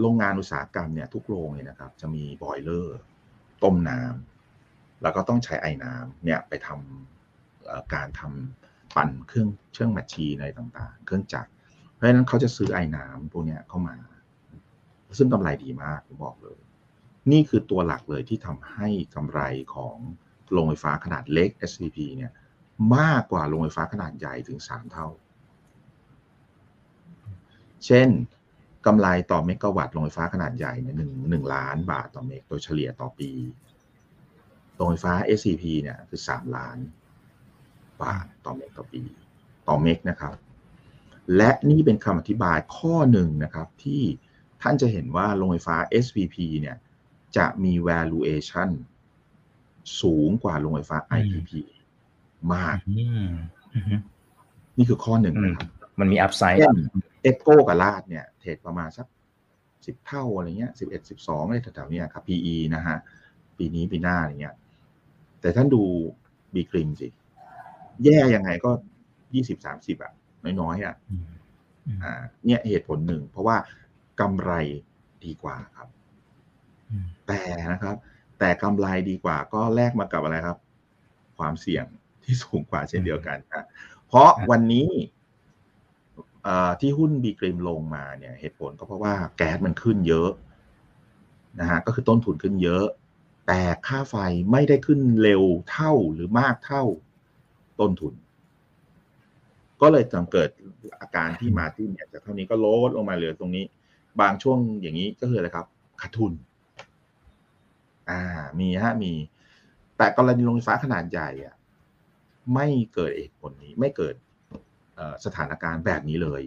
[SPEAKER 2] โรงงานอุตสาหกรรมเนี่ยทุกโรงเลยนะครับ จะมีบอยเลอร์ต้มน้ำแล้วก็ต้องใช้ไอ้น้ำเนี่ยไปทำการทำปั่นเครื่องเครื่องแมชชีนอะไรต่าง ๆ เครื่องจักรเพราะฉะนั้นเขาจะซื้อไอ้น้ำพวกนี้เข้ามา ซึ่งกำไรดีมากผมบอกเลย นี่คือตัวหลักเลยที่ทำให้กำไรของโรงไฟฟ้าขนาดเล็ก SCP เนี่ย มากกว่าโรงไฟฟ้าขนาดใหญ่ถึงสามเท่า เช่นกำไรต่อเมกะวัตต์โรงไฟฟ้าขนาดใหญ่เนี่ยหนึ่งหนึ่งล้านบาทต่อเมกโดยเฉลี่ยต่อปีโรงไฟฟ้า SCP เนี่ยคือสามล้านบาทต่อเมกต่อปี ต่อเมกนะครับ และนี่เป็นคำอธิบายข้อหนึ่งนะครับที่ ท่านจะเห็นว่าโรงไฟฟ้า SVP เนี่ยจะมี valuation สูงกว่าโรงไฟฟ้า IPP มาก
[SPEAKER 3] อืมอืม
[SPEAKER 2] นี่คือข้อหนึ่งนะครับ
[SPEAKER 3] มันมี upside
[SPEAKER 2] เช่น EGCO กับ RATCH เนี่ย trade ประมาณสักสิบเท่าอะไรเงี้ยสิบเอ็ดสิบสองอะไรแถวๆเนี้ยครับ PE นะฮะ ปีนี้ปีหน้าอะไรเงี้ย แต่ท่านดู B.Grimm สิ แย่ยังไงก็ยี่สิบสามสิบอะน้อยๆอะ
[SPEAKER 3] อืมอืม
[SPEAKER 2] อ่า เนี่ยเหตุผลหนึ่ง เพราะว่า กำไรดีกว่าครับ
[SPEAKER 3] อืม
[SPEAKER 2] แต่นะครับ แต่กำไรดีกว่าก็แลกมากับอะไรครับ ความเสี่ยงที่สูงกว่าเช่นเดียวกันนะเพราะวันนี้เอ่อที่หุ้นบีกริมลงมาเนี่ยเหตุผลก็เพราะว่าแก๊สมันขึ้นเยอะนะฮะก็คือต้นทุนขึ้นเยอะ แต่ค่าไฟไม่ได้ขึ้นเร็วเท่าหรือมากเท่าต้นทุน ก็เลยจำเกิดอาการที่มาที่เนี่ยจากเท่านี้ก็ลดลงมาเหลือตรงนี้ บางช่วงอย่างนี้ก็คืออะไรครับขาดทุน อ่ามีฮะมี แต่กรณีโรงไฟฟ้าขนาดใหญ่อะไม่เกิดเหตุผลนี้ ไม่เกิดเอ่อสถานการณ์แบบนี้เลย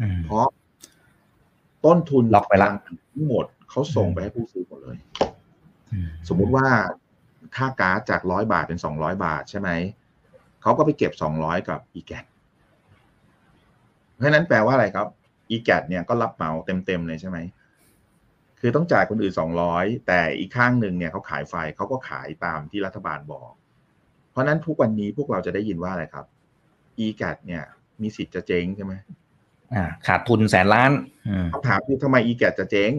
[SPEAKER 3] อืม
[SPEAKER 2] เพราะต้นทุน
[SPEAKER 3] ล็อกไปละ
[SPEAKER 2] ทั้งหมดเขาส่งไปให้ผู้ซื้อหมดเลย
[SPEAKER 3] อืม
[SPEAKER 2] สมมุติว่าค่าก๊าซจากร้อยบาทเป็นสองร้อยบาทใช่ไหม เขาก็ไปเก็บสองร้อยกับอีแกเพราะฉะนั้นแปลว่าอะไรครับ อีแกเนี่ยก็รับเหมาเต็มๆเลยใช่ไหมคือต้องจ่ายคนอื่นสองร้อยแต่อีกข้างหนึ่งเนี่ยเขาขายไฟเขาก็ขายตามที่รัฐบาลบอก เพราะฉะนั้นทุกวันนี้พวกเราจะได้ยินว่าอะไรครับอีแกเนี่ย มีสิทธิ์จะเจ๊งใช่ไหม
[SPEAKER 3] อ่า ขาดทุนแสนล้านอืม
[SPEAKER 2] คำถามคือทำไมอีแกจะเจ๊ง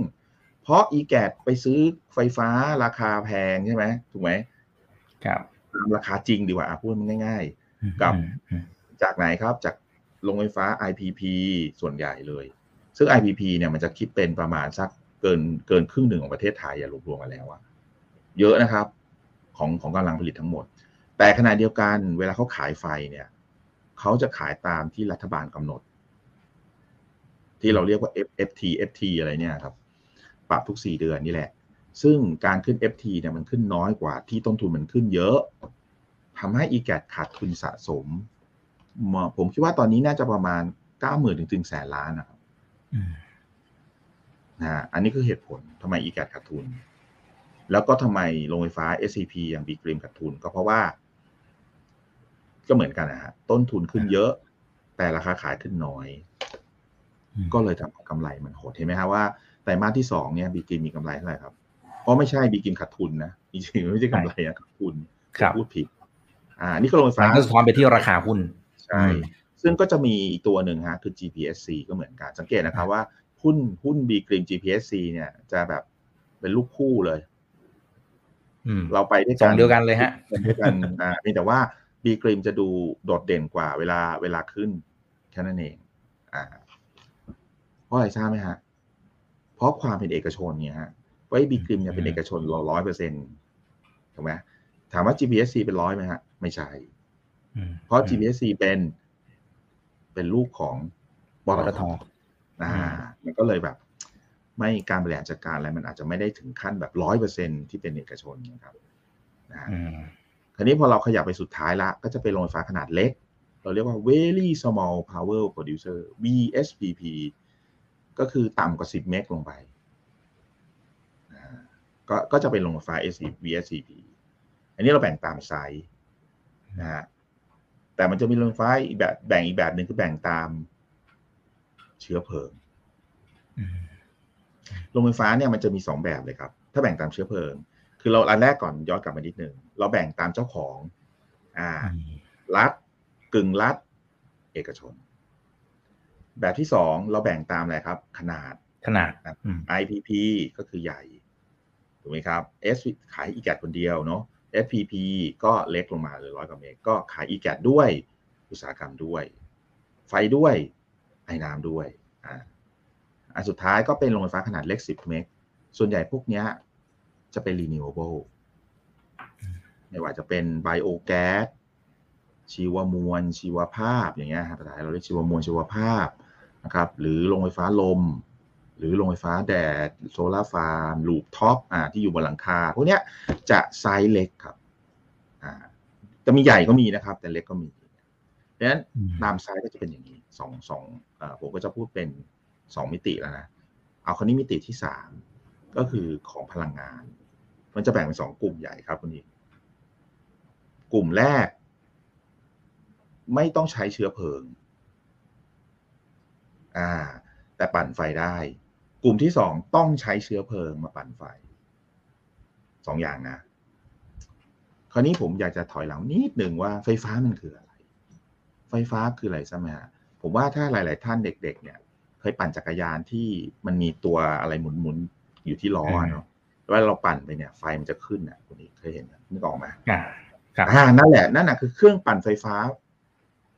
[SPEAKER 2] เพราะอีแกไปซื้อไฟฟ้าราคาแพงใช่ไหมถูกไหม
[SPEAKER 3] ครับ
[SPEAKER 2] ตามราคาจริงดีกว่าอะพูดมันง่ายกับ
[SPEAKER 3] อืมอืม
[SPEAKER 2] ๆจากไหนครับจาก โรงไฟฟ้า IPP ส่วนใหญ่เลย ซึ่ง IPP เนี่ยมันจะคิดเป็นประมาณสักเกินเกินครึ่งหนึ่งของประเทศไทยอย่ารวมๆมาแล้วอะเยอะนะครับของของกำลังผลิตทั้งหมด แต่ขณะเดียวกันเวลาเขาขายไฟเนี่ยเขาจะขายตามที่รัฐบาลกำหนด ที่เราเรียกว่า FT FT อะไรเนี่ยครับ ปรับทุกสี่เดือนนี่แหละ ซึ่งการขึ้น FT เนี่ยมันขึ้นน้อยกว่าที่ต้นทุนมันขึ้นเยอะทำให้ e g a t ขาดทุนสะสม ผมคิดว่าตอนนี้น่าจะประมาณ9 0,000ถึงถึงแสนล้านนะครับ
[SPEAKER 3] อืม
[SPEAKER 2] นะฮะอันนี้คือเหตุผลทำไม e g a t ขาดทุน แล้วก็ทำไมโรงไฟฟ้า SCP อย่าง b ีกริมขาดทุน ก็เพราะว่า ก็เหมือนกันนะฮะต้นทุนขึ้นเยอะ แต่ราคาขายขึ้นน้อย ก็เลยทำให้กำไรมันโหดเห็นไหมครับว่าไตรมาสที่สองเนี่ยบีกินมีกำไรเท่าไหร่ครับเพราะไม่ใช่บีกินขาดทุนนะจริงๆไม่ใช่กำไรนะขาดทุน
[SPEAKER 3] ครับ
[SPEAKER 2] พูดผิด อ่า นี่ก็โรงไฟ
[SPEAKER 3] มั
[SPEAKER 2] ฟ้า
[SPEAKER 3] นก็สะท้อนไปที่ราคาหุ้น
[SPEAKER 2] ใช่
[SPEAKER 3] อืม
[SPEAKER 2] ซึ่งก็จะมีอีกตัวหนึ่งฮะคือ GPSC ก็เหมือนกัน สังเกตนะครับว่าหุ้นหุ้นบีกริม GPSC เนี่ยจะแบบเป็นลูกคู่เลย
[SPEAKER 3] อืม
[SPEAKER 2] เราไปด้วย
[SPEAKER 3] ส
[SPEAKER 2] กั
[SPEAKER 3] อนงเดียวกันเลยฮะ
[SPEAKER 2] ด้วยกันอ่าเพียงแต่ว่าบีกริมจะดูโดดเด่นกว่าเวลาเวลาขึ้นแค่นั้นเอง อ่าเพราะอะไรทราบไหมฮะ เพราะความเป็นเอกชนเนี่ยฮะว่าบีกริมเนี่ยเป็นเอกชนร้อยเปอร์เซ็นต์ถูกไหมถามว่า GPSC เป็นร้อยไหมฮะ ไม่ใช่ เพราะ GPSC เป็น เป็นลูกของบ
[SPEAKER 3] ป
[SPEAKER 2] ร
[SPEAKER 3] ต
[SPEAKER 2] ท
[SPEAKER 3] ท
[SPEAKER 2] อ่า มันก็เลยแบบ ไม่การบริหารจัดการอะไรมันอาจจะไม่ได้ถึงขั้นแบบร้อยเปอร์เซ็นที่เป็นเอกชนนะครับนะฮะ
[SPEAKER 3] อืม
[SPEAKER 2] คราวนี้พอเราขยับไปสุดท้ายละ ก็จะเป็นโรงไฟฟ้าขนาดเล็ก เราเรียกว่า very small power producer VSPP ก็คือต่ำกว่า 10 เมกลงไปอ่าก็ก็จะเป็นโรงไฟฟ้า VSCP อันนี้เราแบ่งตามไซส์นะฮะ แต่มันจะมีโรงไฟฟ้าอีกแบบแบ่งอีกแบบหนึ่งคือแบ่งตามเชื้อเพลิง
[SPEAKER 3] อืม
[SPEAKER 2] โรงไฟฟ้าเนี่ยมันจะมีสองแบบเลยครับ ถ้าแบ่งตามเชื้อเพลิง คือเราอันแรกก่อนย้อนกลับมานิดนึงเราแบ่งตามเจ้าของ อ่า รัฐกึ่งรัฐ เอกชน แบบที่สองเราแบ่งตามอะไรครับ ขนาด
[SPEAKER 3] ขนาด
[SPEAKER 2] ครับ
[SPEAKER 3] อืม
[SPEAKER 2] IPP ก็คือใหญ่ถูกไหมครับ S ขายอีแกดคนเดียวเนาะ FPP ก็เล็กลงมาเลยร้อยกว่าเมกก็ขายอีแกดด้วยอุตสาหกรรมด้วย ไฟด้วยไอ้น้ำด้วยอ่าอันสุดท้ายก็เป็นโรงไฟฟ้าขนาดเล็ก 10 เมกส่วนใหญ่พวกเนี้ยจะเป็น renewable ไม่ว่าจะเป็น biogas ชีวมวล ชีวภาพอย่างเงี้ยภาษาไทยเราเรียกชีวมวลชีวภาพนะครับ หรือโรงไฟฟ้าลม หรือโรงไฟฟ้าแดด solar farm rooftop อ่าที่อยู่บนหลังคาพวกเนี้ยจะไซส์เล็กครับอ่าจะมีใหญ่ก็มีนะครับ แต่เล็กก็มีดังนั้นตามไซส์ก็จะเป็นอย่างนี้สองสองเอ่อผมก็จะพูดเป็นสองมิติแล้วนะเอาคราวนี้มิติที่สามก็คือของพลังงาน มันจะแบ่งเป็นสองกลุ่มใหญ่ครับคุณนี้กลุ่มแรก ไม่ต้องใช้เชื้อเพลิง อ่า แต่ปั่นไฟได้ กลุ่มที่สองต้องใช้เชื้อเพลิงมาปั่นไฟสองอย่างนะ คราวนี้ผมอยากจะถอยหลังนิดหนึ่งว่าไฟฟ้ามันคืออะไร ไฟฟ้าคืออะไรใช่ไหมฮะผมว่าถ้าหลาย ๆ ท่านเด็ก ๆ เนี่ย เคยปั่นจักรยานที่มันมีตัวอะไรหมุน ๆ อยู่ที่ล้อเนาะแล้วเราปั่นไปเนี่ยไฟมันจะขึ้นอะคุณนี้เคยเห็นไหมนึกออกไหม
[SPEAKER 3] อ่าครับ
[SPEAKER 2] อ่านั่นแหละนั่นน่ะคือเครื่องปั่นไฟฟ้า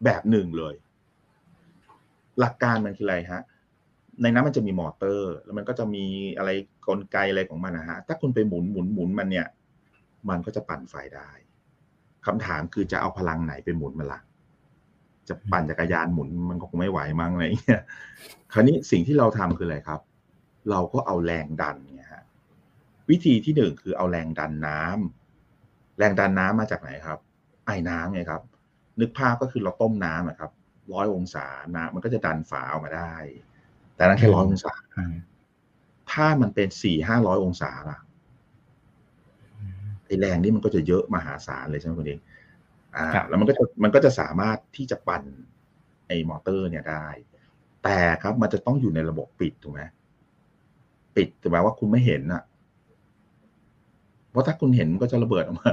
[SPEAKER 2] แบบหนึ่งเลย หลักการมันคืออะไรฮะ ในนั้นมันจะมีมอเตอร์ แล้วมันก็จะมีอะไรกลไกอะไรของมันนะฮะถ้าคุณไปหมุนหมุนหมุนมันเนี่ย มันก็จะปั่นไฟได้คำถามคือจะเอาพลังไหนไปหมุนมันละจะปั่นจักรยานหมุนมันก็คงไม่ไหวมั้งอะไรเงี้ยคราวนี้สิ่งที่เราทำคืออะไรครับ เราก็เอาแรงดันเนี่ยฮะวิธีที่หนึ่งคือเอาแรงดันน้ำแรงดันน้ำมาจากไหนครับ ไอ้น้ำไงครับ นึกภาพก็คือเราต้มน้ำอะครับร้อยองศาน้ำมันก็จะดันฝาออกมาได้ แต่นั้นแค่ร้อยองศา
[SPEAKER 3] อืม
[SPEAKER 2] ถ้ามันเป็นสี่ห้าร้อยองศาล่ะไอแรงนี่มันก็จะเยอะมหาศาลเลยใช่ไหมคุณเองอ่า
[SPEAKER 3] ครับ
[SPEAKER 2] แล้วมันก็จะมันก็จะสามารถที่จะปั่นไอมอเตอร์เนี่ยได้ แต่ครับมันจะต้องอยู่ในระบบปิดถูกไหมปิดแต่แปลว่าคุณไม่เห็นอะเพราะถ้าคุณเห็นมันก็จะระเบิดออกมา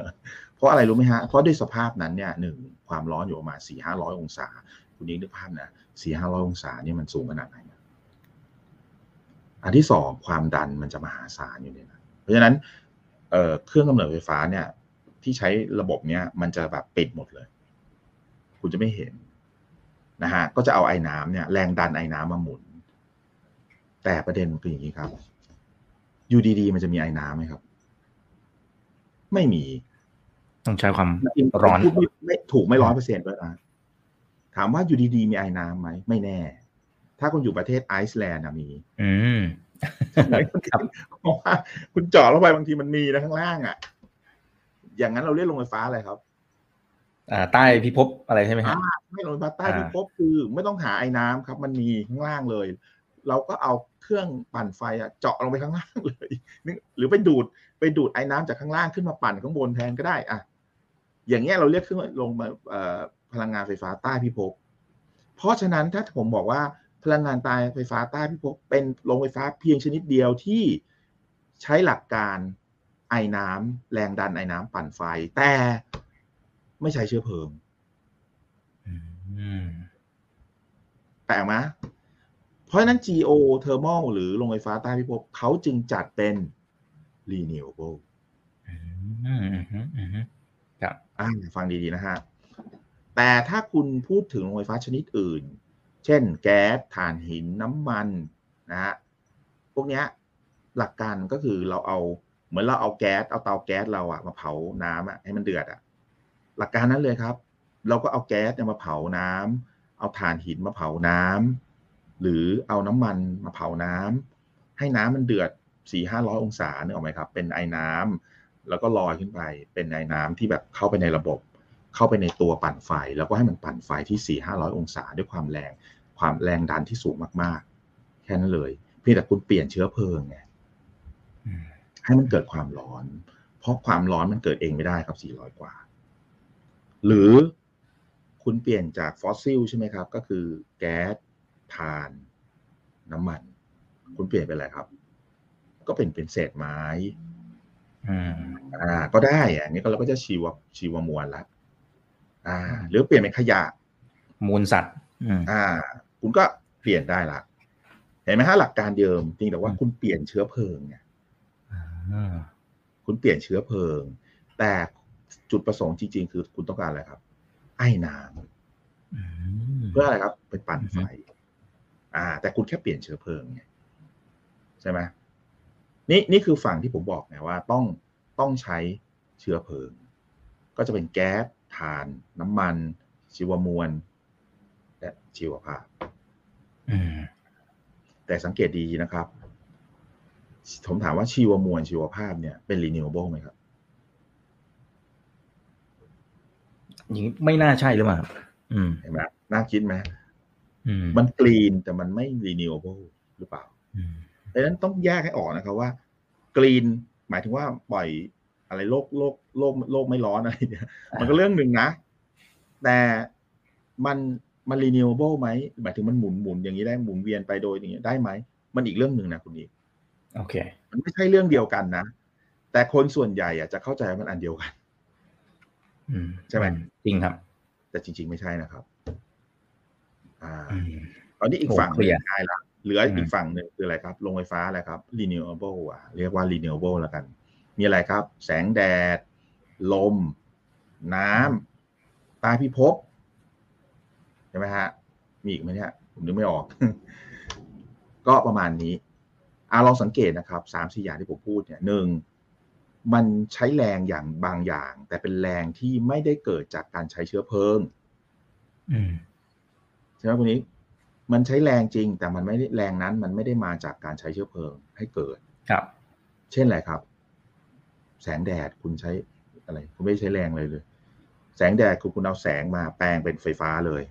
[SPEAKER 2] เพราะอะไรรู้ไหมฮะ เพราะด้วยสภาพนั้นเนี่ยหนึ่งความร้อนอยู่ประมาณสี่ห้าร้อยองศา คุณยิ่งนึกภาพนะสี่ห้าร้อยองศาเนี่ยมันสูงขนาดไหนนะ อันที่สองความดันมันจะมหาศาลอยู่ในนั้นเพราะฉะนั้นเอ่อเครื่องกำเนิดไฟฟ้าเนี่ย ที่ใช้ระบบเนี้ยมันจะแบบปิดหมดเลย คุณจะไม่เห็นนะฮะก็จะเอาไอ้น้ำเนี่ยแรงดันไอ้น้ำมาหมุน แต่ประเด็นมันคืออย่างนี้ครับอยู่ดีๆมันจะมีไอ้น้ำไหมครับ ไม่มี
[SPEAKER 3] ต้องใช้ความ
[SPEAKER 2] จริงๆ
[SPEAKER 3] ร้อน
[SPEAKER 2] พูดไม่ไม่ถูกไม่ร้อยเปอร์เซ็นต์ด้วยนะถามว่าอยู่ดีๆมีไอ้น้ำไหมไม่แน่ ถ้าคุณอยู่ประเทศไอซ์แลนด์นะมี
[SPEAKER 3] อืมครับ
[SPEAKER 2] เพราะว่าคุณเจาะลงไปบางทีมันมีนะข้างล่างอะ อย่างนั้นเราเรียกโรงไฟฟ้าอะไรครับ
[SPEAKER 3] อ่า ใต้พิภพอะไรใช่ไหมฮะ
[SPEAKER 2] ไม่โรงไฟฟ้าใต้
[SPEAKER 3] อ่า
[SPEAKER 2] พิภพคือไม่ต้องหาไอ้น้ำครับ มันมีข้างล่างเลย เราก็เอาเครื่องปั่นไฟอะเจาะลงไปข้างล่างเลยนึกหรือไปดูดไปดูดไอ้น้ำจากข้างล่างขึ้นมาปั่นข้างบนแทนก็ได้อะอย่างเงี้ยเราเรียกเครื่องลงมาเอ่อพลังงานไฟฟ้าใต้พิภพเพราะฉะนั้นถ้าผมบอกว่า พลังงานใต้ไฟฟ้าใต้พิภพเป็นโรงไฟฟ้าเพียงชนิดเดียวที่ใช้หลักการไอ้น้ำแรงดันไอ้น้ำปั่นไฟ แต่ไม่ใช้เชื้อเพลิง
[SPEAKER 3] อืม
[SPEAKER 2] แปลกไหมเพราะฉะนั้น GO thermal หรือโรงไฟฟ้าใต้พิภพเขาจึงจัดเป็น renewable
[SPEAKER 3] อืมอืมอืมอืม
[SPEAKER 2] อ่าฟังดี ๆ นะฮะ แต่ถ้าคุณพูดถึงโรงไฟฟ้าชนิดอื่น เช่นแก๊สถ่านหินน้ำมันนะฮะพวกเนี้ยหลักการก็คือเราเอาเหมือนเราเอาแก๊สเอาเตาแก๊สเราอะมาเผาน้ำอะให้มันเดือดอะหลักการนั้นเลยครับ เราก็เอาแก๊สเนี่ยมาเผาน้ำเอาถ่านหินมาเผาน้ำหรือเอาน้ำมันมาเผาน้ำให้น้ำมันเดือดสี่ห้าร้อยองศาเนี่ยออกไหมครับ เป็นไอ้น้ำแล้วก็ลอยขึ้นไปเป็นไอ้น้ำที่แบบเข้าไปในระบบ เข้าไปในตัวปั่นไฟ แล้วก็ให้มันปั่นไฟที่สี่ห้าร้อยองศาด้วยความแรง ความแรงดันที่สูงมากๆ แค่นั้นเลย เพียงแต่คุณเปลี่ยนเชื้อเพลิงไง
[SPEAKER 3] อืม
[SPEAKER 2] ให้มันเกิดความร้อน เพราะความร้อนมันเกิดเองไม่ได้ครับ 400 กว่า หรือคุณเปลี่ยนจากฟอสซิลใช่ไหมครับ ก็คือแก๊สถ่าน น้ำมัน คุณเปลี่ยนเป็นอะไรครับ ก็เป็นเป็นเศษไม้
[SPEAKER 3] อืม
[SPEAKER 2] อ่าก็ได้อะอันนี้ก็เราก็จะชีวชีวมวลละ อ่า หรือเปลี่ยนเป็นขยะ
[SPEAKER 3] มูลสัตว์อืม
[SPEAKER 2] อ่า คุณก็เปลี่ยนได้ละเห็นไหมฮะหลักการเดิมจริงแต่ว่า
[SPEAKER 3] อืม
[SPEAKER 2] คุณเปลี่ยนเชื้อเพลิงเนี่ย
[SPEAKER 3] อ่า
[SPEAKER 2] คุณเปลี่ยนเชื้อเพลิง แต่จุดประสงค์จริง ๆ คือคุณต้องการอะไรครับ ไอ้น้ำ
[SPEAKER 3] อืม
[SPEAKER 2] เพื่ออะไรครับ ไปปั่นไฟ
[SPEAKER 3] อือฮึ
[SPEAKER 2] อ่า แต่คุณแค่เปลี่ยนเชื้อเพลิงไงใช่ไหมนี่นี่คือฝั่งที่ผมบอกไงว่าต้องต้องใช้เชื้อเพลิง ก็จะเป็นแก๊ส ถ่าน น้ำมัน ชีวมวล และชีวภาพ
[SPEAKER 3] อืม
[SPEAKER 2] แต่สังเกตดีนะครับ ผมถามว่าชีวมวลชีวภาพเนี่ยเป็น renewable ไหมครับ
[SPEAKER 3] อย่างนี้ไม่น่าใช่หรือเปล่าครับอืม
[SPEAKER 2] เห็นไหมน่าคิดไหม
[SPEAKER 3] อืม
[SPEAKER 2] มันกรีนแต่มันไม่ renewable หรือเปล่า
[SPEAKER 3] อืม
[SPEAKER 2] ดังนั้นต้องแยกให้ออกนะครับว่ากรีนหมายถึงว่าปล่อย อะไรโลกโลกโลกโลกไม่ร้อนอะไรเนี่ยมันก็เรื่องหนึ่งนะ แต่มันมัน renewable ไหมหมายถึงมันหมุนหมุนอย่างนี้ได้หมุนเวียนไปโดยอย่างนี้ได้ไหม มันอีกเรื่องหนึ่งนะคุณอีก
[SPEAKER 3] โอเค
[SPEAKER 2] มันไม่ใช่เรื่องเดียวกันนะ แต่คนส่วนใหญ่อะจะเข้าใจว่ามันอันเดียวกัน
[SPEAKER 3] อืม
[SPEAKER 2] ใช่ไหม
[SPEAKER 3] จริงครับ
[SPEAKER 2] แต่จริง ๆ ไม่ใช่นะครับ อ่า
[SPEAKER 3] อืม
[SPEAKER 2] ตอนนี้อีก
[SPEAKER 3] โอ้
[SPEAKER 2] ฝั่งห
[SPEAKER 3] เคลี
[SPEAKER 2] นึ่
[SPEAKER 3] ยร์
[SPEAKER 2] งได้ละเหลือ
[SPEAKER 3] อืม
[SPEAKER 2] อีกฝั่งหนึ่งคืออะไรครับโรงไฟฟ้าอะไรครับ renewable อะเรียกว่า renewable แล้วกัน มีอะไรครับ แสงแดด ลม น้ำใตาพิภพใช่ไหมฮะ มีอีกไหมเนี่ยผมนึกไม่ออก ก็ประมาณนี้อ่าลองสังเกตนะครับสามสี่อย่างที่ผมพูดเนี่ยหนึ่งมันใช้แรงอย่างบางอย่าง แต่เป็นแรงที่ไม่ได้เกิดจากการใช้เชื้อเพลิง
[SPEAKER 3] อืม
[SPEAKER 2] ใช่ไหมคุณนี้ มันใช้แรงจริง แต่มันไม่ได้แรงนั้น มันไม่ได้มาจากการใช้เชื้อเพลิงให้เกิด
[SPEAKER 3] ครับ
[SPEAKER 2] เช่นอะไรครับ แสงแดดคุณใช้อะไร คุณไม่ได้ใช้แรงเลยเลย แสงแดดคือคุณเอาแสงมาแปลงเป็นไฟฟ้าเลย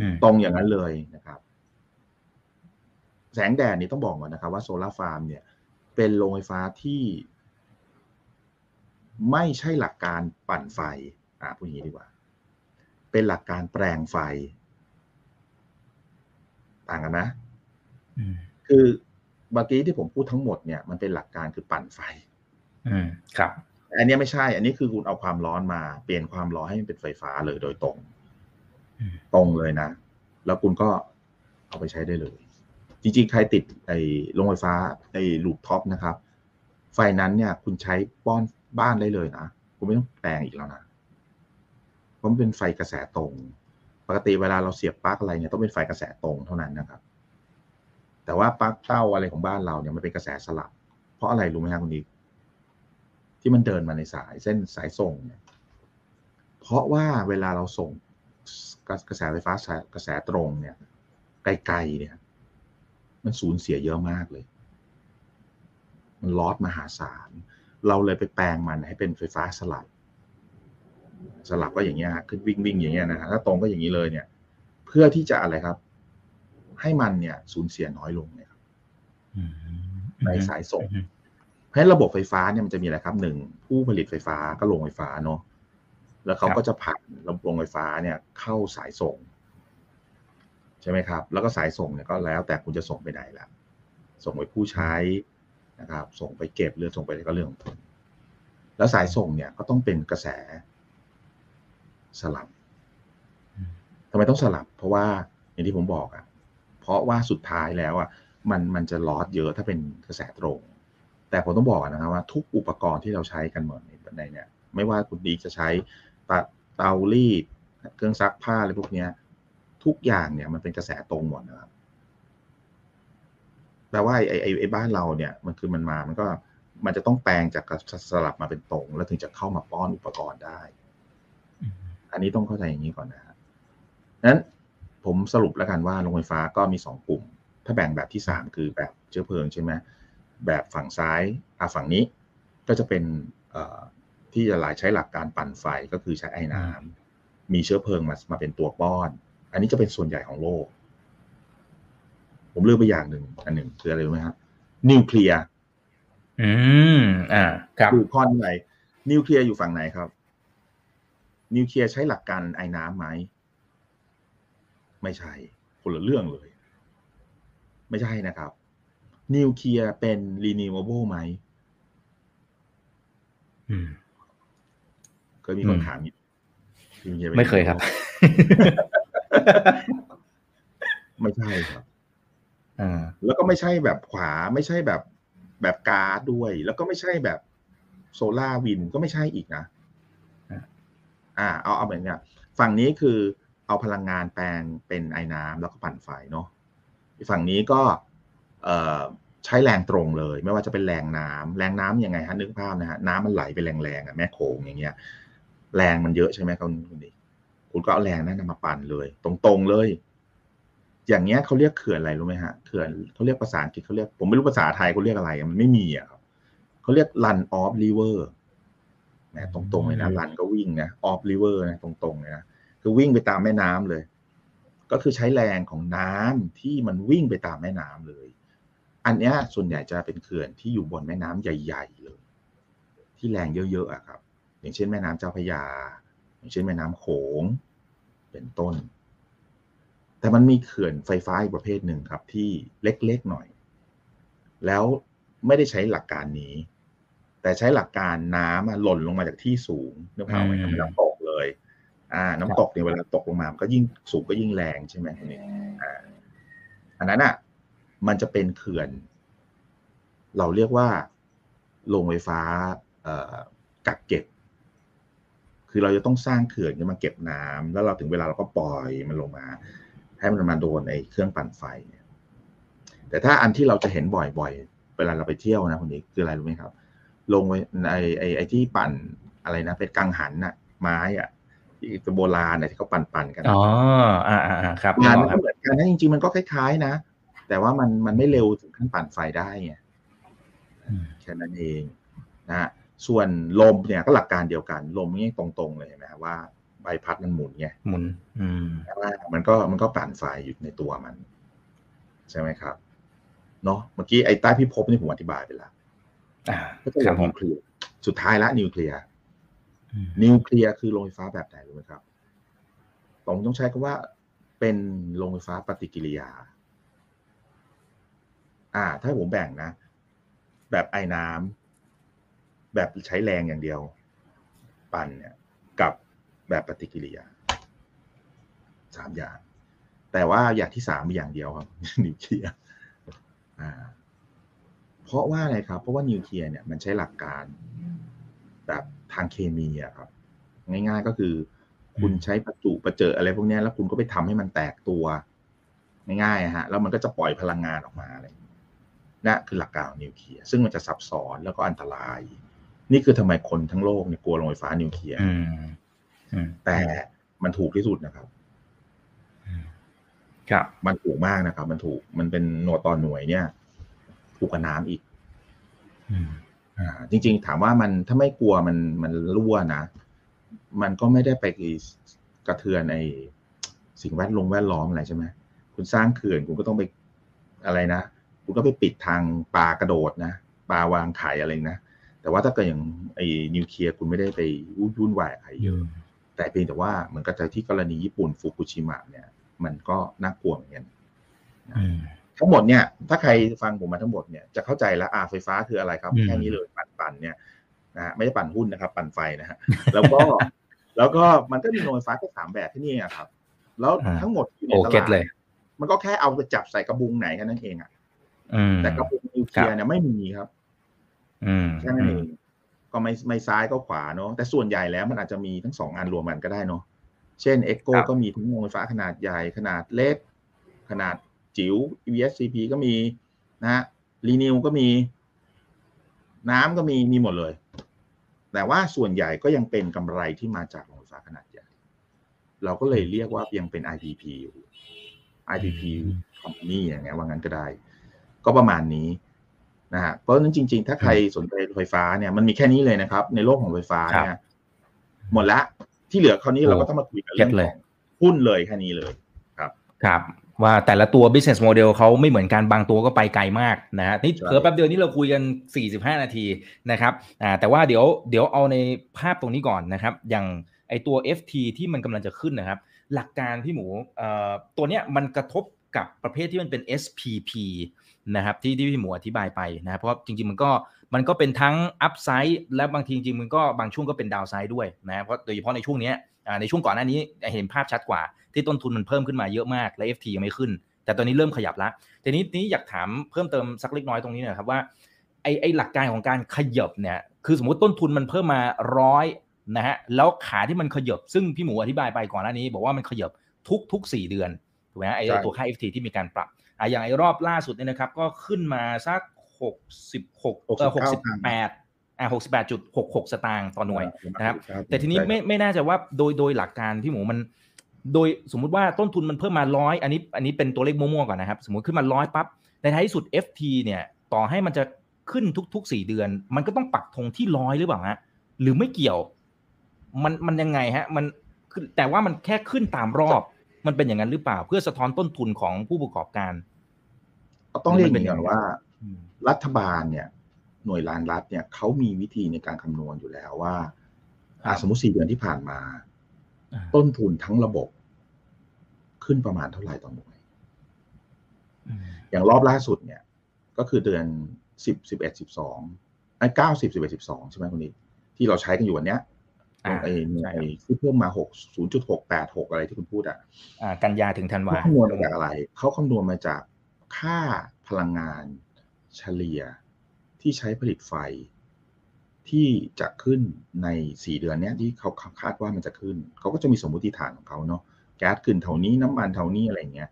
[SPEAKER 3] อืม
[SPEAKER 2] ตรงอย่างนั้นเลยนะครับ แสงแดดนี่ต้องบอกก่อนนะครับ ว่าโซลาร์ฟาร์มเนี่ย เป็นโรงไฟฟ้าที่ไม่ใช่หลักการปั่นไฟ อ่าพูดอย่างนี้ดีกว่า เป็นหลักการแปลงไฟ ต่างกันนะ
[SPEAKER 3] อืม
[SPEAKER 2] คือเมื่อกี้ที่ผมพูดทั้งหมดเนี่ย มันเป็นหลักการคือปั่นไฟ
[SPEAKER 3] อืมครับ
[SPEAKER 2] แต่อันเนี้ยไม่ใช่ อันนี้คือคุณเอาความร้อนมา เปลี่ยนความร้อนให้มันเป็นไฟฟ้าเลยโดยตรง
[SPEAKER 3] อืม
[SPEAKER 2] ตรงเลยนะ แล้วคุณก็เอาไปใช้ได้เลย จริงๆ ใครติดไอ้โรงไฟฟ้าไอ้ลูปท็อปนะครับ ไฟนั้นเนี่ย คุณใช้ป้อนบ้านได้เลยนะ คุณไม่ต้องแปลงอีกแล้วนะเพราะมันเป็นไฟกระแสตรง ปกติเวลาเราเสียบปลั๊กอะไรเนี่ยต้องเป็นไฟกระแสตรงเท่านั้นนะครับ แต่ว่าปลั๊กเต้าอะไรของบ้านเราเนี่ยมันเป็นกระแสสลับ เพราะอะไรรู้ไหมครับคุณดิก ที่มันเดินมาในสายเส้นสายส่งเนี่ยเพราะว่าเวลาเราส่งกระกระแสไฟฟ้าสายกระแสตรงเนี่ย ไกลๆเนี่ย มันสูญเสียเยอะมากเลย มันลอสมหาศาล เราเลยไปแปลงมันให้เป็นไฟฟ้าสลับ สลับก็อย่างเงี้ยฮะขึ้นวิ่งวิ่งอย่างเงี้ยนะฮะถ้าตรงก็อย่างนี้เลยเนี่ย เพื่อที่จะอะไรครับ ให้มันเนี่ย สูญเสียน้อยลงเนี่ยครับ
[SPEAKER 3] อืม
[SPEAKER 2] ในสายส่ง
[SPEAKER 3] อืม
[SPEAKER 2] เพราะฉะนั้นระบบไฟฟ้าเนี่ยมันจะมีอะไรครับหนึ่งผู้ผลิตไฟฟ้าก็โรงไฟฟ้าเนาะแล้วเขาก็จะผ่านโรงไฟฟ้าเนี่ยเข้าสายส่ง ใช่ไหมครับ แล้วก็สายส่งเนี่ยก็แล้วแต่คุณจะส่งไปไหนละส่งไปผู้ใช้นะครับ ส่งไปเก็บหรือส่งไปอะไรก็เรื่องของคุณแล้วสายส่งเนี่ยก็ต้องเป็นกระแสสลับ
[SPEAKER 3] อืม
[SPEAKER 2] ทำไมต้องสลับ เพราะว่าอย่างที่ผมบอกอะเพราะว่าสุดท้ายแล้วอะมันมันจะลอสเยอะถ้าเป็นกระแสตรง แต่ผมต้องบอกนะครับว่าทุกอุปกรณ์ที่เราใช้กันหมดในในเนี่ยไม่ว่าคุณดีจะใช้ตะเตารีดเครื่องซักผ้าอะไรพวกเนี้ยทุกอย่างเนี่ยมันเป็นกระแสตรงหมดนะครับแปลว่าไอ้ไอ้ไอ้บ้านเราเนี่ยมันคือมันมามันก็มันจะต้องแปลงจากสลับมาเป็นตรง แล้วถึงจะเข้ามาป้อนอุปกรณ์ได้ อันนี้ต้องเข้าใจอย่างนี้ก่อนนะฮะนั้นผมสรุปแล้วกันว่าโรงไฟฟ้าก็มีสองกลุ่ม ถ้าแบ่งแบบที่สามคือแบบเชื้อเพลิงใช่ไหม แบบฝั่งซ้ายอะฝั่งนี้ก็จะเป็นที่จะหลายใช้หลักการปั่นไฟก็คือใช้ไอ้น้ำมีเชื้อเพลิงมามาเป็นตัวป้อน อันนี้จะเป็นส่วนใหญ่ของโลก ผมเลือกไปอย่างหนึ่งอันหนึ่งคืออะไรรู้ไหมครับนิวเคลียร์
[SPEAKER 3] อืมอ่า ครับ
[SPEAKER 2] คือข้อนี้ไหนนิวเคลียร์อยู่ฝั่งไหนครับ นิวเคลียร์ใช้หลักการไอ้น้ำไหมไม่ใช่คนละเรื่องเลย ไม่ใช่นะครับ นิวเคลียร์เป็น renewable ไหม
[SPEAKER 3] อืม
[SPEAKER 2] เคยมีคนถาม
[SPEAKER 3] ไม่เคยครับ
[SPEAKER 2] ไม่ใช่ครับ
[SPEAKER 3] อ่า
[SPEAKER 2] แล้วก็ไม่ใช่แบบขวาไม่ใช่แบบแบบการ์ดด้วย แล้วก็ไม่ใช่แบบโซลาร์วินก็ไม่ใช่อีกนะอ่า เอาเอาแบบเนี้ยฝั่งนี้คือเอาพลังงานแปลงเป็นไอ้น้ำแล้วก็ปั่นไฟเนาะฝั่งนี้ก็เอ่อ ใช้แรงตรงเลย ไม่ว่าจะเป็นแรงน้ำแรงน้ำยังไงฮะนึกภาพนะฮะน้ำมันไหลไปแรงๆอะแม่โขงอย่างเงี้ย แรงมันเยอะใช่ไหมคุณคุณดิคุณก็เอาแรงนั้นมาปั่นเลย ตรงๆเลย อย่างเงี้ยเขาเรียกเขื่อนอะไรรู้ไหมฮะเขื่อนเขาเรียกภาษาอังกฤษเขาเรียกผมไม่รู้ภาษาไทยเขาเรียกอะไรมันไม่มีอะครับเขาเรียก run off river นะตรงๆเลยนะ run ก็วิ่งนะ off river นะตรงๆเลยนะคือวิ่งไปตามแม่น้ำเลย ก็คือใช้แรงของน้ำที่มันวิ่งไปตามแม่น้ำเลย อันเนี้ยส่วนใหญ่จะเป็นเขื่อนที่อยู่บนแม่น้ำใหญ่ ๆ เลย ที่แรงเยอะๆอะครับ อย่างเช่นแม่น้ำเจ้าพระยา อย่างเช่นแม่น้ำโขง เป็นต้น แต่มันมีเขื่อนไฟฟ้าอีกประเภทหนึ่งครับ ที่เล็กๆหน่อย แล้วไม่ได้ใช้หลักการนี้ แต่ใช้หลักการน้ำหล่นลงมาจากที่สูงนึกภาพไหมครับน้ำตกเลย อ่า น้ำตกเนี่ยเวลาตกลงมามันก็ยิ่งสูงก็ยิ่งแรงใช่ไหมคุณนี่อ่าอันนั้นอะ มันจะเป็นเขื่อน เราเรียกว่าโรงไฟฟ้าเอ่อกักเก็บ คือเราจะต้องสร้างเขื่อนขึ้นมาเก็บน้ำแล้วเราถึงเวลาเราก็ปล่อยมันลงมา ให้มันมาโดนไอ้เครื่องปั่นไฟเนี่ย แต่ถ้าอันที่เราจะเห็นบ่อยๆ เวลาเราไปเที่ยวนะคนนี้คืออะไรรู้ไหมครับ ลงไว้ไอ้ไอ้ไอ้ที่ปั่นอะไรนะ เป็นกังหันน่ะ ไม้อะที่โบราณน่ะที่เขาปั่นปั่นๆกัน
[SPEAKER 3] อ๋ออ่าอ่าครับ
[SPEAKER 2] งานมัน
[SPEAKER 3] ครั
[SPEAKER 2] ก็
[SPEAKER 3] บ
[SPEAKER 2] เหมือนกันนะจริงๆมันก็คล้ายๆนะ แต่ว่ามันมันไม่เร็วถึงขั้นปั่นไฟได้ไง
[SPEAKER 3] อืม
[SPEAKER 2] แค่นั้นเองนะฮะส่วนลมเนี่ยก็หลักการเดียวกัน ลมนี่ตรงๆเลยเห็นไหมครับว่าใบพัดมันหมุนไง
[SPEAKER 3] หมุน อืม
[SPEAKER 2] แต่ว่ามันก็มันก็ปั่นไฟอยู่ในตัวมัน ใช่ไหมครับเนาะเมื่อกี้ไอ้ใต้พิภพนี่ผมอธิบายไปแล้ว
[SPEAKER 3] อ่า
[SPEAKER 2] ก็จะ
[SPEAKER 3] ครับผ
[SPEAKER 2] นิ
[SPEAKER 3] ม
[SPEAKER 2] วเคลียร์สุดท้ายละนิวเคลียร์
[SPEAKER 3] อืม
[SPEAKER 2] นิวเคลียร์คือโรงไฟฟ้าแบบไหนรู้ไหมครับผมต้องใช้คำว่าเป็นโรงไฟฟ้าปฏิกิริยา อ่า ถ้าผมแบ่งนะ แบบไอ้น้ำแบบใช้แรงอย่างเดียว ปั่นเนี่ย กับแบบปฏิกิริยาสามอย่าง แต่ว่าอย่างที่สามมีอย่างเดียวครับนิวเคลียร์อ่า เพราะว่าอะไรครับ เพราะว่านิวเคลียร์เนี่ยมันใช้หลักการแบบทางเคมีอะครับ ง่ายๆก็คือ คุณใช้ประจุประเจออะไรพวกนี้แล้วคุณก็ไปทำให้มันแตกตัว ง่ายๆอะฮะ แล้วมันก็จะปล่อยพลังงานออกมาอะไร นั่นคือหลักการของนิวเคลียร์ซึ่งมันจะซับซ้อนแล้วก็อันตราย นี่คือทำไมคนทั้งโลกเนี่ยกลัวโรงไฟฟ้านิวเคลียร์
[SPEAKER 3] อืมอืม
[SPEAKER 2] แต่มันถูกที่สุดนะครับ
[SPEAKER 3] ครับ
[SPEAKER 2] มันถูกมากนะครับ มันถูกมันเป็นหน่วยต่อหน่วยเนี่ย ถูกกว่าน้ำอีก
[SPEAKER 3] อืม
[SPEAKER 2] อ่า จริง ๆ ถามว่ามันถ้าไม่กลัวมันมันรั่วนะมันก็ไม่ได้ไปกระเทือนในสิ่งแวดล้อมแวดล้อมอะไรใช่ไหมคุณสร้างเขื่อนคุณก็ต้องไปอะไรนะ คุณก็ไปปิดทางปลากระโดดนะปลาวางไข่อะไรนะแต่ว่าถ้าเกิดอย่างไอ้นิวเคลียร์คุณไม่ได้ไปวุ่นวายกับใครเยอะแต่เพียงแต่ว่าเหมือนกับที่กรณีญี่ปุ่นฟุกุชิมะเนี่ย มันก็น่ากลัวเหมือนกัน
[SPEAKER 3] อืม
[SPEAKER 2] ทั้งหมดเนี่ย ถ้าใครฟังผมมาทั้งหมดเนี่ยจะเข้าใจแล้วอ่าไฟฟ้าคืออะไรครับ
[SPEAKER 3] อืม
[SPEAKER 2] แค่นี้เลยปั่นปั่นเนี่ยนะฮะไม่ได้ปั่นหุ้นนะครับ ปั่นไฟนะฮะแล้วก็แล้วก็มันก็มีโรงไฟฟ้าแค่สามแบบที่นี่อะครับ แล้ว
[SPEAKER 3] อ่า
[SPEAKER 2] ทั้งหมดอยู่ใน
[SPEAKER 3] โอ
[SPEAKER 2] ต
[SPEAKER 3] เก็ต
[SPEAKER 2] ลาด
[SPEAKER 3] เลย
[SPEAKER 2] มันก็แค่เอาไปจับใส่กระบุงไหนแค่นั้นเองอะ
[SPEAKER 3] อืม
[SPEAKER 2] แต่กระบุงนิวเคลียร์เนี่ยไม่มีครับ
[SPEAKER 3] อืม
[SPEAKER 2] แค่นั้นเองก็ไม่ไม่ซ้ายก็ขวาเนาะแต่ส่วนใหญ่แล้วมันอาจจะมีทั้งสองอันรวมกันก็ได้เนาะเช่น e c o
[SPEAKER 3] ครับ
[SPEAKER 2] ก็มีทั้งโรงไฟฟ้าขนาดใหญ่ขนาดเล็ก ขนาดจิ๋ว EVSCP ก็มีนะฮะ Renew ก็มี น้ำก็มีมีหมดเลย แต่ว่าส่วนใหญ่ก็ยังเป็นกำไรที่มาจากโรงไฟฟ้าขนาดใหญ่ เราก็เลยเรียกว่ายังเป็น IPP อยู่ IPP company อย่างเงี้ยว่างั้นก็ได้ ก็ประมาณนี้นะฮะเพราะฉะนั้นจริง ๆ ถ้าใครสนใจไฟฟ้าเนี่ยมันมีแค่นี้เลยนะครับ ในโลกของไฟฟ้าเนี่ยหมดละที่เหลือคราวนี้เราก็ต้องมาคุยกันเรื่องของหุ้นเลยแค่นี้เลย
[SPEAKER 3] ครับว่าแต่ละตัว business model เขาไม่เหมือนกันบางตัวก็ไปไกลมากนะฮะนี่
[SPEAKER 2] ใช่
[SPEAKER 3] เผลอแป๊บเดียวนี้เราคุยกัน 45 นาทีนะครับอ่าแต่ว่าเดี๋ยวเดี๋ยวเอาในภาพตรงนี้ก่อนนะครับ อย่างไอตัว FT ที่มันกำลังจะขึ้นนะครับ หลักการพี่หมูเอ่อตัวเนี้ยมันกระทบกับประเภทที่มันเป็น SPP นะครับที่ที่พี่หมูอธิบายไปนะครับเพราะจริงๆมันก็มันก็เป็นทั้ง upside และบางทีจริงๆมันก็บางช่วงก็เป็น downside ด้วยนะเพราะโดยเฉพาะในช่วงนี้ในช่วงก่อนหน้านี้เห็นภาพชัดกว่าที่ต้นทุนมันเพิ่มขึ้นมาเยอะมากและ FT ยังไม่ขึ้น แต่ตอนนี้เริ่มขยับล้วทีนี้นี้อยากถามเพิ่มเติมสักเล็กน้อยตรงนี้หนะครับว่าไอไอหลักการของการขยับเนี่ยคือสมมติต้นทุนมันเพิ่มมาร้อยนะฮะแล้วขาที่มันขยับซึ่งพี่หมูอธิบายไปก่อนหน้านี้ บอกว่ามันขยับทุกทุกสี่เดือนถูกไหมฮะไอ
[SPEAKER 2] ใช่
[SPEAKER 3] ตัวค่า FT ที่มีการปรับ อะอย่างไอรอบล่าสุดเนี่ยนะครับ ก็ขึ้นมาสักหกสิบหกเออหกสิบแปดอะหกสิบแปดจุดหกหกสตางค์ต่อหน่วยนะครับ แต่ทีนี้ไม่ไม่น่าจะว่าโดยโดยหลักการพี่หมูมัน โดยสมมุติว่าต้นทุนมันเพิ่มมาร้อยอันนี้อันนี้เป็นตัวเลขมั่วๆก่อนนะครับ สมมติขึ้นมาร้อยปั๊บในท้ายที่สุด FT เนี่ยต่อให้มันจะขึ้นทุกๆสี่เดือน มันก็ต้องปักธงที่ร้อยหรือเปล่าฮะหรือไม่เกี่ยว มันมันยังไงฮะ มันคือแต่ว่ามันแค่ขึ้นตามรอบ มันเป็นอย่างนั้นหรือเปล่า เพื่อสะท้อนต้นทุนของผู้ประกอบการ
[SPEAKER 2] ต้องเรียกอย่างนี้ก่อนว่า
[SPEAKER 3] อืม
[SPEAKER 2] รัฐบาลเนี่ย หน่วยรานรัฐเนี่ยเขามีวิธีในการคำนวณอยู่แล้วว่า
[SPEAKER 3] ครับ
[SPEAKER 2] อะสมมติสี่เดือนที่ผ่านมา
[SPEAKER 3] อ่า
[SPEAKER 2] ต้นทุนทั้งระบบ ขึ้นประมาณเท่าไหร่ต่อหน่วย
[SPEAKER 3] อืม
[SPEAKER 2] อย่างรอบล่าสุดเนี่ย ก็คือเดือนสิบสิบเอ็ดสิบสองไอ้เก้าสิบสิบเอ็ดสิบสองใช่ไหมคุณนิดที่เราใช้กันอยู่วันเนี้ย
[SPEAKER 3] อ่า
[SPEAKER 2] ไอ้
[SPEAKER 3] ใช่
[SPEAKER 2] ไอ้ที่เพิ่มมาหกศูนย์จุดหกแปดหกอะไรที่คุณพูดอะ
[SPEAKER 3] อ่ากันยาถึงธันวา
[SPEAKER 2] เขาคำนวณมาจากอะไร เขาคำนวณมาจาก ค่าพลังงานเฉลี่ยที่ใช้ผลิตไฟ ที่จะขึ้นในสี่เดือนเนี้ยที่เขาคาดว่ามันจะขึ้น เขาก็จะมีสมมติฐานของเขาเนาะแก๊สขึ้นเท่านี้น้ำมันเท่านี้อะไรเงี้ย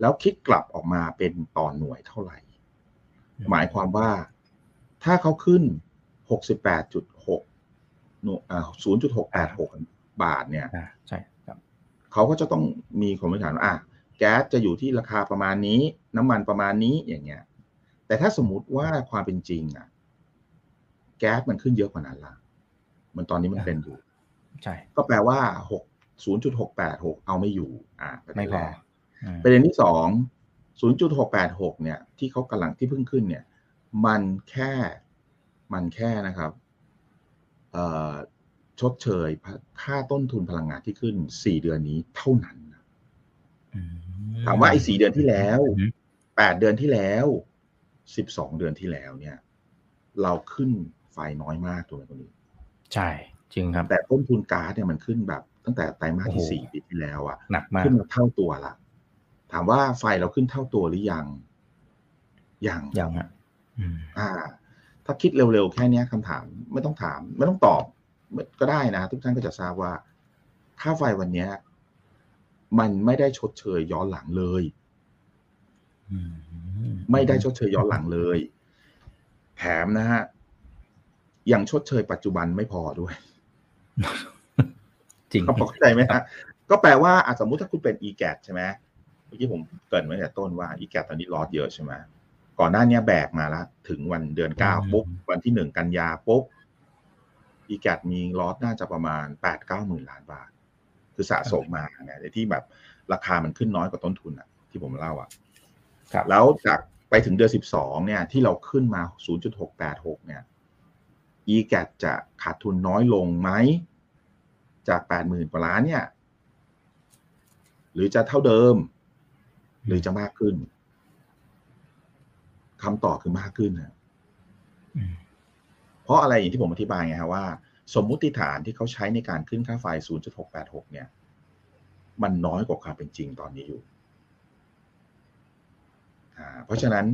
[SPEAKER 2] แล้วคิดกลับออกมาเป็นต่อหน่วยเท่าไหร่ หมายความว่าถ้าเขาขึ้น 68.6หน่วยอ่า0.686 บาทเนี่ย
[SPEAKER 3] อ่าใช่ครับ
[SPEAKER 2] เขาก็จะต้องมีความฐานว่าอะ แก๊สจะอยู่ที่ราคาประมาณนี้ น้ำมันประมาณนี้อย่างเงี้ย แต่ถ้าสมมุติว่าความเป็นจริงอะ แก๊สมันขึ้นเยอะกว่านั้นละมันตอนนี้มันเป็นอยู่
[SPEAKER 3] ใช่
[SPEAKER 2] ก็แปลว่าหกศูนย์จุดหกแปดหกเอาไม่อยู่ อ่าประเด็น
[SPEAKER 3] ไม่พอ
[SPEAKER 2] แรก
[SPEAKER 3] อืม
[SPEAKER 2] ประเด็นที่สองศูนย์จุดหกแปดหกเนี่ย ที่เขากำลังที่เพิ่งขึ้นเนี่ย มันแค่มันแค่นะครับเอ่อชดเชยค่าต้นทุนพลังงานที่ขึ้นสี่เดือนนี้เท่านั้นนะ
[SPEAKER 3] อืม
[SPEAKER 2] ถามว่าไอ้สี่เดือนที่แล้ว
[SPEAKER 3] อืม
[SPEAKER 2] แปดเดือนที่แล้วสิบสองเดือนที่แล้วเนี่ย เราขึ้นไฟน้อยมากตัวคนนี้
[SPEAKER 3] ใช่จริงครับ
[SPEAKER 2] แต่ต้นทุนก๊าซเนี่ยมันขึ้นแบบ ตั้งแต่ไตรมาสที่
[SPEAKER 3] โอ้โห
[SPEAKER 2] สี่ปีที่แล้วอะ
[SPEAKER 3] หนักมาก
[SPEAKER 2] ขึ้นมาเท่าตัวละถามว่าไฟเราขึ้นเท่าตัวหรือยัง ยัง
[SPEAKER 3] อย่างฮะอืม
[SPEAKER 2] อ่า ถ้าคิดเร็วๆแค่เนี้ยคำถามไม่ต้องถาม ไม่ต้องตอบไม่ก็ได้นะ ทุกท่านก็จะทราบว่าค่าไฟวันเนี้ย มันไม่ได้ชดเชยย้อนหลังเลย
[SPEAKER 3] อืม
[SPEAKER 2] ไม่ได้ชดเชยย้อนหลังเลย แถมนะฮะ ยังชดเชยปัจจุบันไม่พอด้วย
[SPEAKER 3] จริง
[SPEAKER 2] เขาบอกเข้าใจไหมฮะ ก็แปลว่าอะสมมุติถ้าคุณเป็น e g a t ใช่ไหมเมื่อกี้ผมเกรินไว้แต่ต้นว่า e g a t ตอนนี้ลอสเยอะใช่ไหมก่อนหน้าเนี้ยแบกมาแล้วถึงวันเดือนเก้าปุ๊บ วันที่หนึ่งกันยาปุ๊บ e g a t มีลอสน่าจะประมาณแปดเก้าหมื่นล้านบาท คือสะสมมาไงแต่ที่แบบราคามันขึ้นน้อยกว่าต้นทุนอะ ที่ผมเล่าอะ
[SPEAKER 3] ครับ
[SPEAKER 2] แล้วจากไปถึงเดือนสิบสองเนี่ย ที่เราขึ้นมา0.686เนี่ย e g a t จะขาดทุนน้อยลงไหม จากแปดหมื่นกว่าล้านเนี่ย หรือจะเท่าเดิม หรือจะมากขึ้นคำตอบคือมากขึ้นนะ
[SPEAKER 3] อืม
[SPEAKER 2] เพราะอะไรอย่างที่ผมอธิบายไงฮะว่า สมมุติฐานที่เขาใช้ในการขึ้นค่าไฟ 0.686 เนี่ย มันน้อยกว่าความเป็นจริงตอนนี้อยู่อ่าเพราะฉะนั้น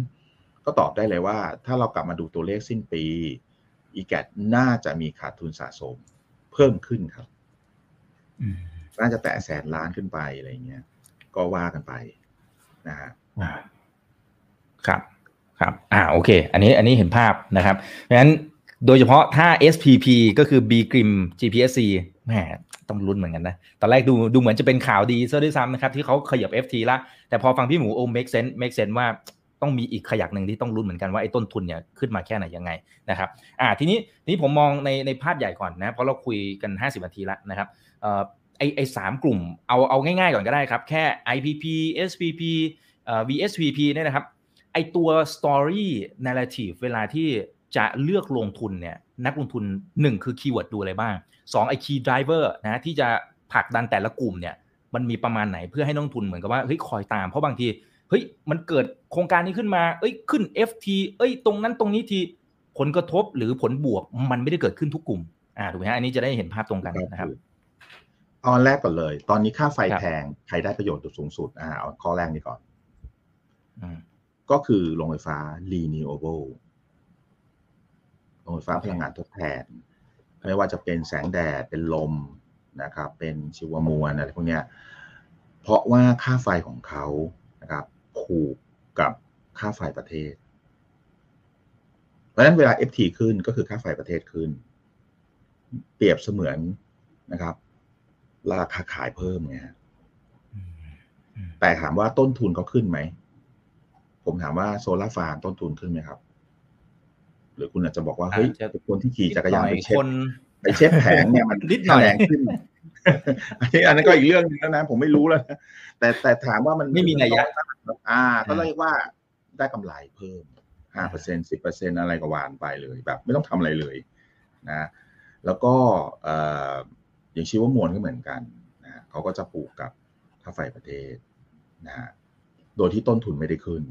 [SPEAKER 2] ก็ตอบได้เลยว่า ถ้าเรากลับมาดูตัวเลขสิ้นปี e g a t น่าจะมีขาดทุนสะสมเพิ่มขึ้นครับ
[SPEAKER 3] อืม
[SPEAKER 2] น่าจะแตะแสนล้านขึ้นไปอะไรเงี้ย ก็ว่ากันไปนะฮะ
[SPEAKER 3] อ่าครับ ครับ อ่า โอเค อันนี้ อันนี้เห็นภาพนะครับ เพราะฉะนั้น โดยเฉพาะถ้า SPP ก็คือ B Grim GPSC แหมต้องลุ้นเหมือนกันนะ ตอนแรกดูดูเหมือนจะเป็นข่าวดีซะด้วยซ้ำนะครับ ที่เขาขยับ FT ละ แต่พอฟังพี่หมูโอ้ make sense make sense ว่าต้องมีอีกขยักหนึ่งที่ต้องลุ้นเหมือนกันว่าไอ้ต้นทุนเนี่ยขึ้นมาแค่ไหนยังไงนะครับ อ่าทีนี้ทีนี้ผมมองในในภาพใหญ่ก่อนนะ เพราะเราคุยกัน 50นาทีแล้วนะครับเอ่อไอไอสามกลุ่มเอาเอาง่ายๆก่อนก็ได้ครับ แค่ IPP SPP เอ่อ VSPP เนี่ยนะครับไอตัว story narrative เวลาที่ จะเลือกลงทุนเนี่ยนักลงทุน 1 คือ keyword ดูอะไรบ้าง2ไอ key driver นะที่จะผลักดันแต่ละกลุ่มเนี่ยมันมีประมาณไหนเพื่อให้นักลงทุนเหมือนกับว่าเฮ้ยคอยตามเพราะบางทีเฮ้ยมันเกิดโครงการนี้ขึ้นมา เอ้ยขึ้น FT เอ้ยตรงนั้นตรงนี้ทีผลกระทบหรือผลบวกมันไม่ได้เกิดขึ้นทุกกลุ่มอ่าถูกไหมฮะอันนี้จะได้เห็นภาพตรงกันนะครับ
[SPEAKER 2] เอาอันแรกก่อนเลย ตอนนี้ค่าไฟ
[SPEAKER 3] ครับ
[SPEAKER 2] แพงใครได้ประโยชน์สูงสุดอ่าเอาข้อแรกนี้ก่อน
[SPEAKER 3] อืม
[SPEAKER 2] ก็คือโรงไฟฟ้า renewable โรงไฟฟ้าพลังงานทดแทน ไม่ว่าจะเป็นแสงแดดเป็นลมนะครับเป็นชีวมวลอะไรพวกเนี้ยเพราะว่าค่าไฟของเขานะครับผูกกับค่าไฟประเทศ เพราะฉะนั้นเวลา FT ขึ้นก็คือค่าไฟประเทศขึ้น เปรียบเสมือนนะครับ ราคาขายเพิ่มไงฮะ
[SPEAKER 3] อืมอืม
[SPEAKER 2] แต่ถามว่าต้นทุนเขาขึ้นไหม ผมถามว่าโซลาร์ฟาร์มต้นทุนขึ้นไหมครับ หรือคุณอาจจะบอกว่าเฮ้ย
[SPEAKER 3] อาจจะ
[SPEAKER 2] คนที่ขี่จักรยานไป
[SPEAKER 3] นิดห
[SPEAKER 2] เช็
[SPEAKER 3] ค
[SPEAKER 2] ด
[SPEAKER 3] น
[SPEAKER 2] ไปเช็ดแผงเนี่ยมัน
[SPEAKER 3] นิดหน่อย
[SPEAKER 2] ค่าแรงขึ้นอันนี้อันนั้นก็อีกเรื่องหนึงแล้วนะ ผมไม่รู้แล้วนะแต่แต่ถามว่ามัน
[SPEAKER 3] ไม่มีนัยยะ
[SPEAKER 2] อ่า ก็เรียกว่าได้กำไรเพิ่มห้าเปอร์เซ็นสิบเปอร์เซ็นอะไรก็หวานไปเลยแบบ ไม่ต้องทำอะไรเลยนะ แล้วก็เอ่ออย่างชีวมวลก็เหมือนกันนะเขาก็จะผูกกับค่าไฟประเทศนะฮะโดยที่ต้นทุนไม่ได้ขึ้น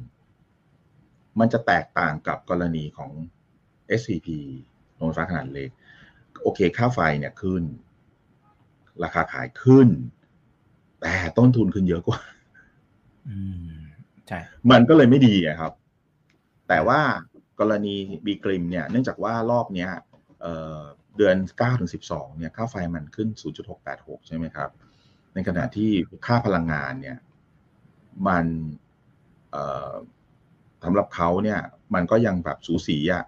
[SPEAKER 2] มันจะแตกต่างกับกรณีของ SCP โรงไฟฟ้าขนาดเล็ก โอเค ค่าไฟเนี่ยขึ้น ราคาขายขึ้น แต่ต้นทุนขึ้นเยอะกว่า
[SPEAKER 3] อืม ใช่
[SPEAKER 2] มันก็เลยไม่ดีอะครับ แต่ว่ากรณีบีกริมเนี่ย เนื่องจากว่ารอบเนี้ยเอ่อเดือน9ถึง12 เนี่ย ค่าไฟมันขึ้น 0.686 ใช่ไหมครับ ในขณะที่ค่าพลังงานเนี่ย มันเอ่อสำหรับเขาเนี่ย มันก็ยังแบบสูสีอะ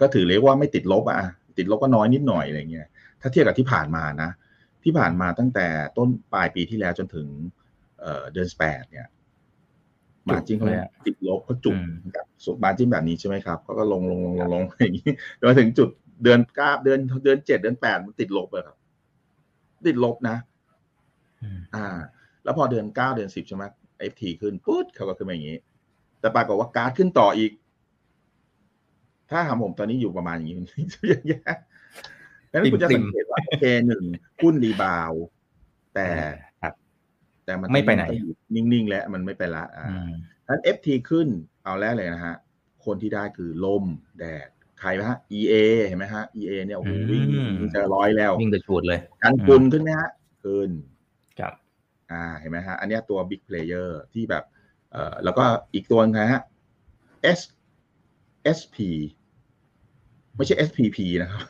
[SPEAKER 2] ก็ถือเรียกว่าไม่ติดลบอะติดลบก็น้อยนิดหน่อยอะไรเงี้ยถ้าเทียบกับที่ผ่านมานะ ที่ผ่านมาตั้งแต่ต้นปลายปีที่แล้วจนถึงเอ่อเดือนแปดเนี่ย margin เขา
[SPEAKER 3] เลยอะ
[SPEAKER 2] ติดลบเขาจุก
[SPEAKER 3] อืม
[SPEAKER 2] แบบสุด margin แบบนี้ใช่ไหมครับเขาก็ลงลงลงลงลงอย่างนี้จนมาถึงจุดเดือนเก้าเดือนเดือนเจ็ดเดือนแปดมันติดลบเลยครับ ติดลบนะ
[SPEAKER 3] อืม
[SPEAKER 2] อ่า แล้วพอเดือนเก้าเดือนสิบใช่ไหม FT ขึ้นปุ๊บเขาก็ขึ้นมาอย่างนี้ แต่ปรากฏว่าแก๊สขึ้นต่ออีก ถ้าถามผมตอนนี้อยู่ประมาณอย่างนี้มันเยอะแยะดังนั้นคุณจะสังเกตว่าโอเคหนึ่งหุ้น rebound แต่
[SPEAKER 3] ครับ
[SPEAKER 2] แต่มัน
[SPEAKER 3] ไม่ไปไหน
[SPEAKER 2] อยู่นิ่งๆ แล้วมันไม่ไปละอ่า
[SPEAKER 3] อืม
[SPEAKER 2] นั้น FT ขึ้นเอาแรกเลยนะฮะ คนที่ได้คือลมแดดใครไหมฮะ EA เห็นไหมฮะ EA เนี่ยโอ้โหวิ่ง
[SPEAKER 3] อืม
[SPEAKER 2] วิ่งจะร้อยแล้ว
[SPEAKER 3] วิ่งกระฉูดเลย
[SPEAKER 2] กันกุลขึ้นไหมฮะขึ้น
[SPEAKER 3] ครับ
[SPEAKER 2] อ่าเห็นไหมฮะ อันเนี้ยตัว big player ที่แบบ เอ่อแล้วก็อีกตัวนึงนะฮะ SSP ไม่ใช่ SPP นะครับ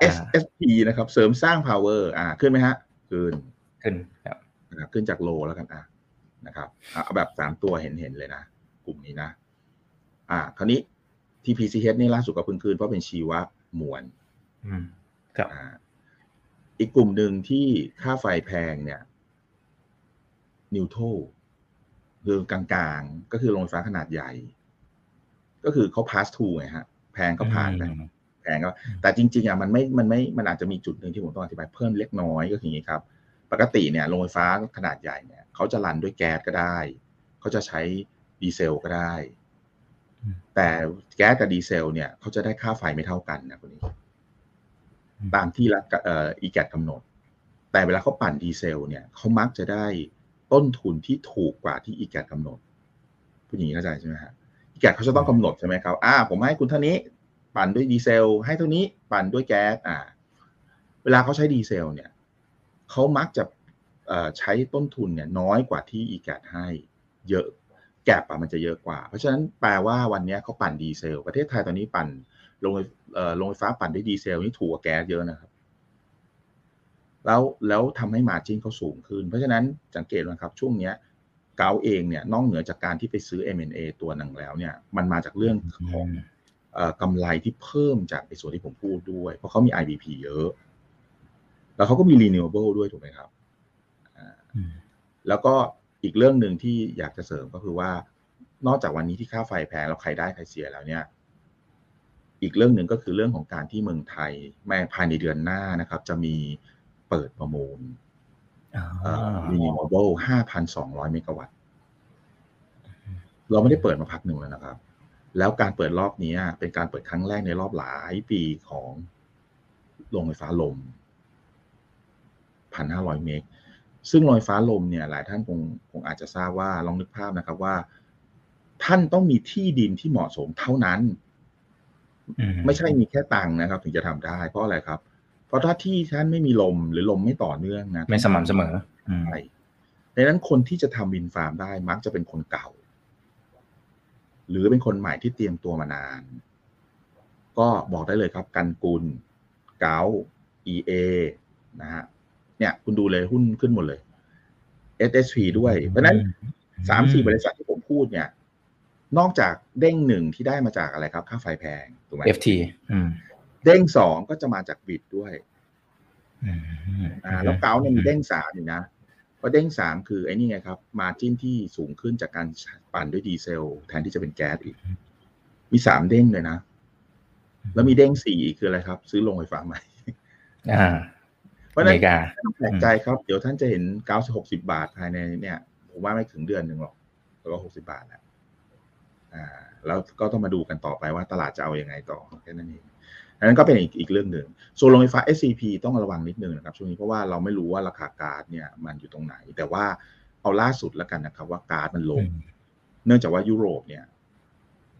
[SPEAKER 3] อ่า
[SPEAKER 2] SSP นะครับ เสริมสร้าง power อ่า ขึ้นไหมฮะ ขึ้น
[SPEAKER 3] ขึ้นครับ
[SPEAKER 2] นะครับขึ้นจากโลแล้วกันอะนะครับอะเอาแบบสามตัวเห็นเห็นเลยนะ กลุ่มนี้นะ อ่า คราวนี้ TPCH นี่ล่าสุดก็เพิ่งขึ้น เพราะเป็นชีวมวล
[SPEAKER 3] อืมครับ
[SPEAKER 2] อ่าอีกกลุ่มหนึ่งที่ค่าไฟแพงเนี่ย นิวโตคือกลางๆ ก็คือโรงไฟฟ้าขนาดใหญ่ ก็คือเขา pass through ไงฮะ แพงก็ผ่านไป
[SPEAKER 3] อืม
[SPEAKER 2] แพงก็แต่จริงๆอะมันไม่มันไม่มันอาจจะมีจุดหนึ่งที่ผมต้องอธิบายเพิ่มเล็กน้อยก็คืออย่างนี้ครับ ปกติเนี่ยโรงไฟฟ้าขนาดใหญ่เนี่ยเขาจะรันด้วยแก๊สก็ได้ เขาจะใช้ดีเซลก็ได้
[SPEAKER 3] อืม
[SPEAKER 2] แต่แก๊สกับดีเซล เนี่ยเขาจะได้ค่าไฟไม่เท่ากันนะคนนี้
[SPEAKER 3] อืม
[SPEAKER 2] ตามที่รัฐเอ่ออีแกกำหนด แต่เวลาเขาปั่นดีเซล เนี่ยเขามักจะได้ต้นทุนที่ถูกกว่าที่อีแกกำหนดผู้หญิงเข้าใจใช่ไหมฮะอี แกเขาจะต้องกำหนดใช่ไหมครับอ่าผมให้คุณเท่านี้ปั่นด้วยดีเซล ให้เท่านี้ปั่นด้วยแก๊สอ่า เวลาเขาใช้ดีเซล เนี่ยเขามักจะใช้ต้นทุนเนี่ยน้อยกว่าที่อีแกให้เยอะแกลบอะมันจะเยอะกว่า เพราะฉะนั้นแปลว่าวันนี้เขาปั่นดีเซล ประเทศไทยตอนนี้ปั่นโรงไฟเอ่อโรงไฟฟ้าปั่นด้วยดีเซลนี่ถูกกว่าแก๊สเยอะนะครับ แล้วแล้วทำให้มาจิ้นเขาสูงขึ้น เพราะฉะนั้นสังเกตนะครับช่วงเนี้ย เกาเองเนี่ยนอกเหนือจากการที่ไปซื้อ M&A ตัวหนึ่งแล้วเนี่ยมันมาจากเรื่องของกำไรที่เพิ่มจากไอ้ส่วนที่ผมพูดด้วย เพราะเขามี IBP เยอะ แล้วเขาก็มี renewable ด้วยถูกไหมครับ แล้วก็อีกเรื่องหนึ่งที่อยากจะเสริมก็คือว่า นอกจากวันนี้ที่ค่าไฟแพงแล้วใครได้ใครเสียแล้วเนี่ย อีกเรื่องหนึ่งก็คือเรื่องของการที่เมืองไทยแม้ภายในเดือนหน้านะครับ จะมีเปิดประมูล renewable 5,200เมกะวัตต์ เราไม่ได้เปิดมาพักหนึ่งแล้วนะครับ แล้วการเปิดรอบนี้เป็นการเปิดครั้งแรกในรอบหลายปีของโรงไฟฟ้าลม1,500เมก ซึ่งโรงไฟฟ้าลมเนี่ยหลายท่านคงคงอาจจะทราบว่าลองนึกภาพนะครับว่า ท่านต้องมีที่ดินที่เหมาะสมเท่านั้น ไม่ใช่มีแค่ตังค์นะครับ ถึงจะทำได้ เพราะอะไรครับเพ ราะถ้าที่ท่านไม่มีลมหรือลมไม่ต่อเนื่องนะ
[SPEAKER 3] ไม่สม่ำเสมอ
[SPEAKER 2] ใช่ดังนั้นคนที่จะทำวินฟาร์มได้มักจะเป็นคนเก่า หรือเป็นคนใหม่ที่เตรียมตัวมานาน ก็บอกได้เลยครับ กันกุลเกา EA นะฮะเนี่ยคุณดูเลยหุ้นขึ้นหมดเลย SSP ด้วย เพราะนั้นสามสี่บริษัทที่ผมพูดเนี่ย นอกจากเด้งหนึ่งที่ได้มาจากอะไรครับ ค่าไฟแพงถูกไหม
[SPEAKER 3] FT
[SPEAKER 2] เด้งสองก็จะมาจากบิดด้วยอ่าแล้วเกาเนี่ยมีเด้งสามอยู่นะเพราะเด้งสามคือไอ้นี่ไงครับ มาจิ้นที่สูงขึ้นจากการปั่นด้วยดีเซล แทนที่จะเป็นแก๊สอีก มีสามเด้งเลยนะ แล้วมีเด้งสี่คืออะไรครับ ซื้อโรงไฟฟ้าใหม่
[SPEAKER 3] อ่า
[SPEAKER 2] เพราะนั้นแปลกใจครับ เดี๋ยวท่านจะเห็นเก้าสิบหกสิบาทภายในเนี่ยผมว่าไม่ถึงเดือนหนึ่งหรอกแล้วก็หกสิบาทแล้วอ่าแล้วก็ต้องมาดูกันต่อไปว่าตลาดจะเอาอยัางไงต่อแค่นั้นเอง อันนั้นก็เป็นอีกอีกเรื่องหนึ่งส่วนโรงไฟฟ้า SCP ต้องระวังนิดนึงนะครับช่วงนี้เพราะว่าเราไม่รู้ว่าราคาก๊าซเนี่ยมันอยู่ตรงไหน แต่ว่าเอาล่าสุดแล้วกันนะครับ ว่าก๊าซมันลง เนื่องจากว่ายุโรปเนี่ย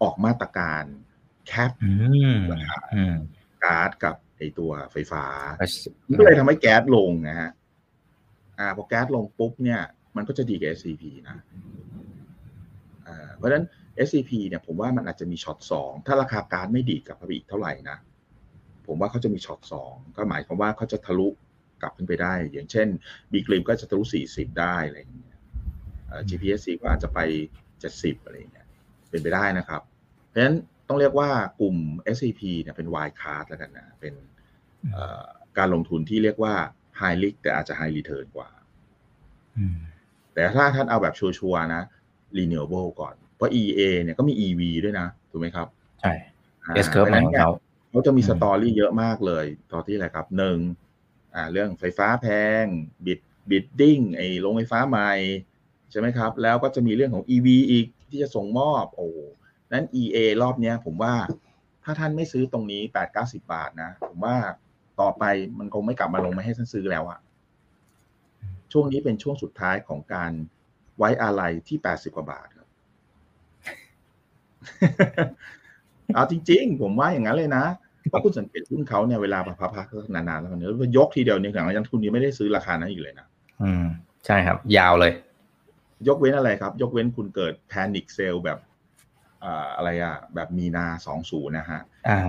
[SPEAKER 2] ออกมาตรการแคปราคาก๊าซกับไอตัวไฟฟ้าก็เลยทำให้แก๊สลงนะฮะอ่าพอแก๊สลงปุ๊บเนี่ย มันก็จะดีกับ SCP นะอ่าเพราะฉะนั้น SCP เนี่ยผมว่ามันอาจจะมีช็อตสองถ้าราคาก๊าซไม่ดีกับพอีกเท่าไหร่นะ ผมว่าเขาจะมีช็อตสองก็หมายความว่าเขาจะทะลุกลับขึ้นไปได้ อย่างเช่นบีกริมก็จะทะลุสี่สิบได้อะไรอย่างเงี้ย GPSC ก็อาจจะไปเจ็ดสิบอะไรอย่างเงี้ยเป็นไปได้นะครับ เพราะฉะนั้นต้องเรียกว่ากลุ่ม SCP เนี่ยเป็น wild card แล้วกันนะ เป็นการลงทุนที่เรียกว่า high risk แต่อาจจะ high return กว่า แต่ถ้าท่านเอาแบบชัวร์ๆนะ renewable ก่อน เพราะ EA เนี่ยก็มี EV ด้วยนะ ถูกไหมครับ
[SPEAKER 3] ใช่ S curve ของเขา
[SPEAKER 2] เขาจะมีสตอรี่เยอะมากเลยตอนที่อะไรครับหนึ่งอ่าเรื่องไฟฟ้าแพงบิดบิดดิ้งไอ้โรงไฟฟ้าใหม่ใช่ไหมครับ แล้วก็จะมีเรื่องของ EV อีกที่จะส่งมอบโอ้นั้น EA รอบเนี้ยผมว่าถ้าท่านไม่ซื้อตรงนี้แปดเก้าสิบาทนะ ผมว่าต่อไปมันคงไม่กลับมาลงไม่ให้ท่านซื้อแล้วอะช่วงนี้เป็นช่วงสุดท้ายของการไว้อะไรที่แปดสิบกว่าบาทครับ เอาจริง ๆ ผมว่าอย่างนั้นเลยนะเพราะคุณสังเกตหุ้นเขาเนี่ยเวลาพักพักนานๆแล้วเนี่ยยกทีเดียวเนี่ยอย่างนักทุนนี้ไม่ได้ซื้อราคานั้นอีกเลยนะ
[SPEAKER 3] อืมใช่ครับ ยาวเลย
[SPEAKER 2] ยกเว้นอะไรครับ ยกเว้นคุณเกิด panic sell แบบอะไรอะแบบมีนาสองศูนย์นะฮะ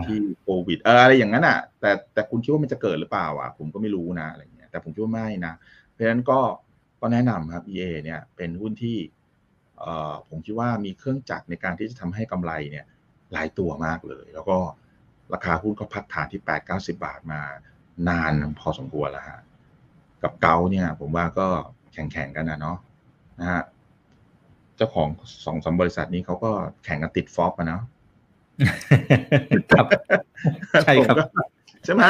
[SPEAKER 2] ที่โควิดเอออะไรอย่างนั้นอะแต่แต่คุณคิดว่ามันจะเกิดหรือเปล่าอะ ผมก็ไม่รู้นะอะไรเงี้ยแต่ผมคิดว่าไม่นะ เพราะฉะนั้นก็ก็แนะนำครับ EA เนี่ยเป็นหุ้นที่เอ่อผมคิดว่ามีเครื่องจักรในการที่จะทำให้กำไรเนี่ย หลายตัวมากเลย แล้วก็ราคาหุ้นก็พักฐานที่แปดเก้าสิบาทมานานพอสมควรแล้วฮะกับเกาเนี่ย ผมว่าก็แข่งๆกันนะเนาะนะฮะเจ้าของสองสามบริษัทนี้เขาก็แข่งกันติดฟอปอะเนาะ
[SPEAKER 3] ครับใช่ครับ
[SPEAKER 2] ใช่ไหม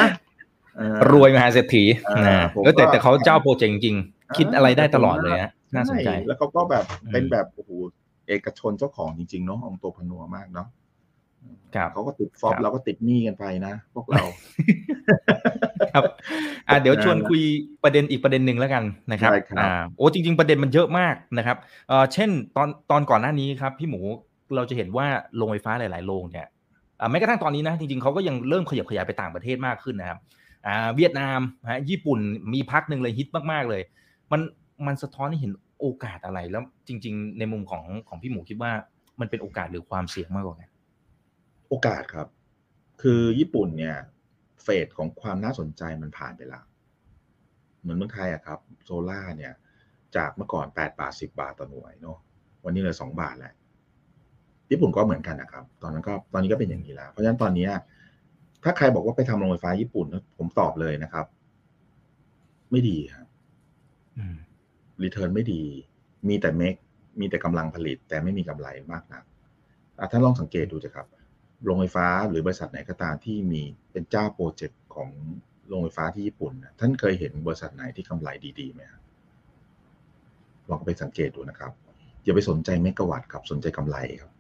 [SPEAKER 3] รวยมหาเศรษฐีนะแต่แต่เขาเจ้าโปรเจกต์จริงคิดอะไรได้ตลอดเลยฮะน่าสนใจ
[SPEAKER 2] แล้วเขาก็แบบเป็นแบบโอ้โหเอกชนเจ้าของจริงๆเนาะองโตพนัวมากเนาะ เขาก็ติดฟอปเราก็ติดหนี้กันไปนะ พวกเรา
[SPEAKER 3] ครับอ่าเดี๋ยวชวนคุยประเด็นอีกประเด็นหนึ่งแล้วกันนะครับอ่าโอ้จริง ๆ ประเด็นมันเยอะมากนะครับเอ่อเช่นตอนตอนก่อนหน้านี้ครับ พี่หมูเราจะเห็นว่าโรงไฟฟ้าหลาย ๆ โรงเนี่ยอ่าแม้กระทั่งตอนนี้นะจริง ๆเขาก็ยังเริ่มขยับขยายไปต่างประเทศมากขึ้นนะครับอ่าเวียดนามฮะญี่ปุ่นมีพักหนึ่งเลยฮิตมากๆเลย มันมันสะท้อนให้เห็นโอกาสอะไรแล้วจริง ๆ ในมุมของของพี่หมูคิดว่ามันเป็นโอกาสหรือความเสี่ยงมากกว่ากัน
[SPEAKER 2] โอกาสครับ คือญี่ปุ่นเนี่ย phase ของความน่าสนใจมันผ่านไปแล้วเหมือนเมืองไทยอะครับ โซล่าเนี่ย จากเมื่อก่อนแปดบาทสิบาทต่อหน่วยเนาะวันนี้เหลือสองบาทแหละญี่ปุ่นก็เหมือนกันนะครับ ตอนนั้นก็ตอนนี้ก็เป็นอย่างนี้แล้ว เพราะฉะนั้นตอนนี้ถ้าใครบอกว่าไปทำโรงไฟฟ้าญี่ปุ่น ผมตอบเลยนะครับ ไม่ดีครับ return ไม่ดี มีแต่เมกมีแต่กำลังผลิต แต่ไม่มีกำไรมากนักท่านลองสังเกตดูสิครับ โรงไฟฟ้าหรือบริษัทไหนก็ตามที่มีเป็นเจ้าโปรเจกต์ของโรงไฟฟ้าที่ญี่ปุ่น ท่านเคยเห็นบริษัทไหนที่กำไรดีๆไหมครับลองไปสังเกตดูนะครับ อย่าไปสนใจเมกะวัตต์ครับสนใจกำไรครับ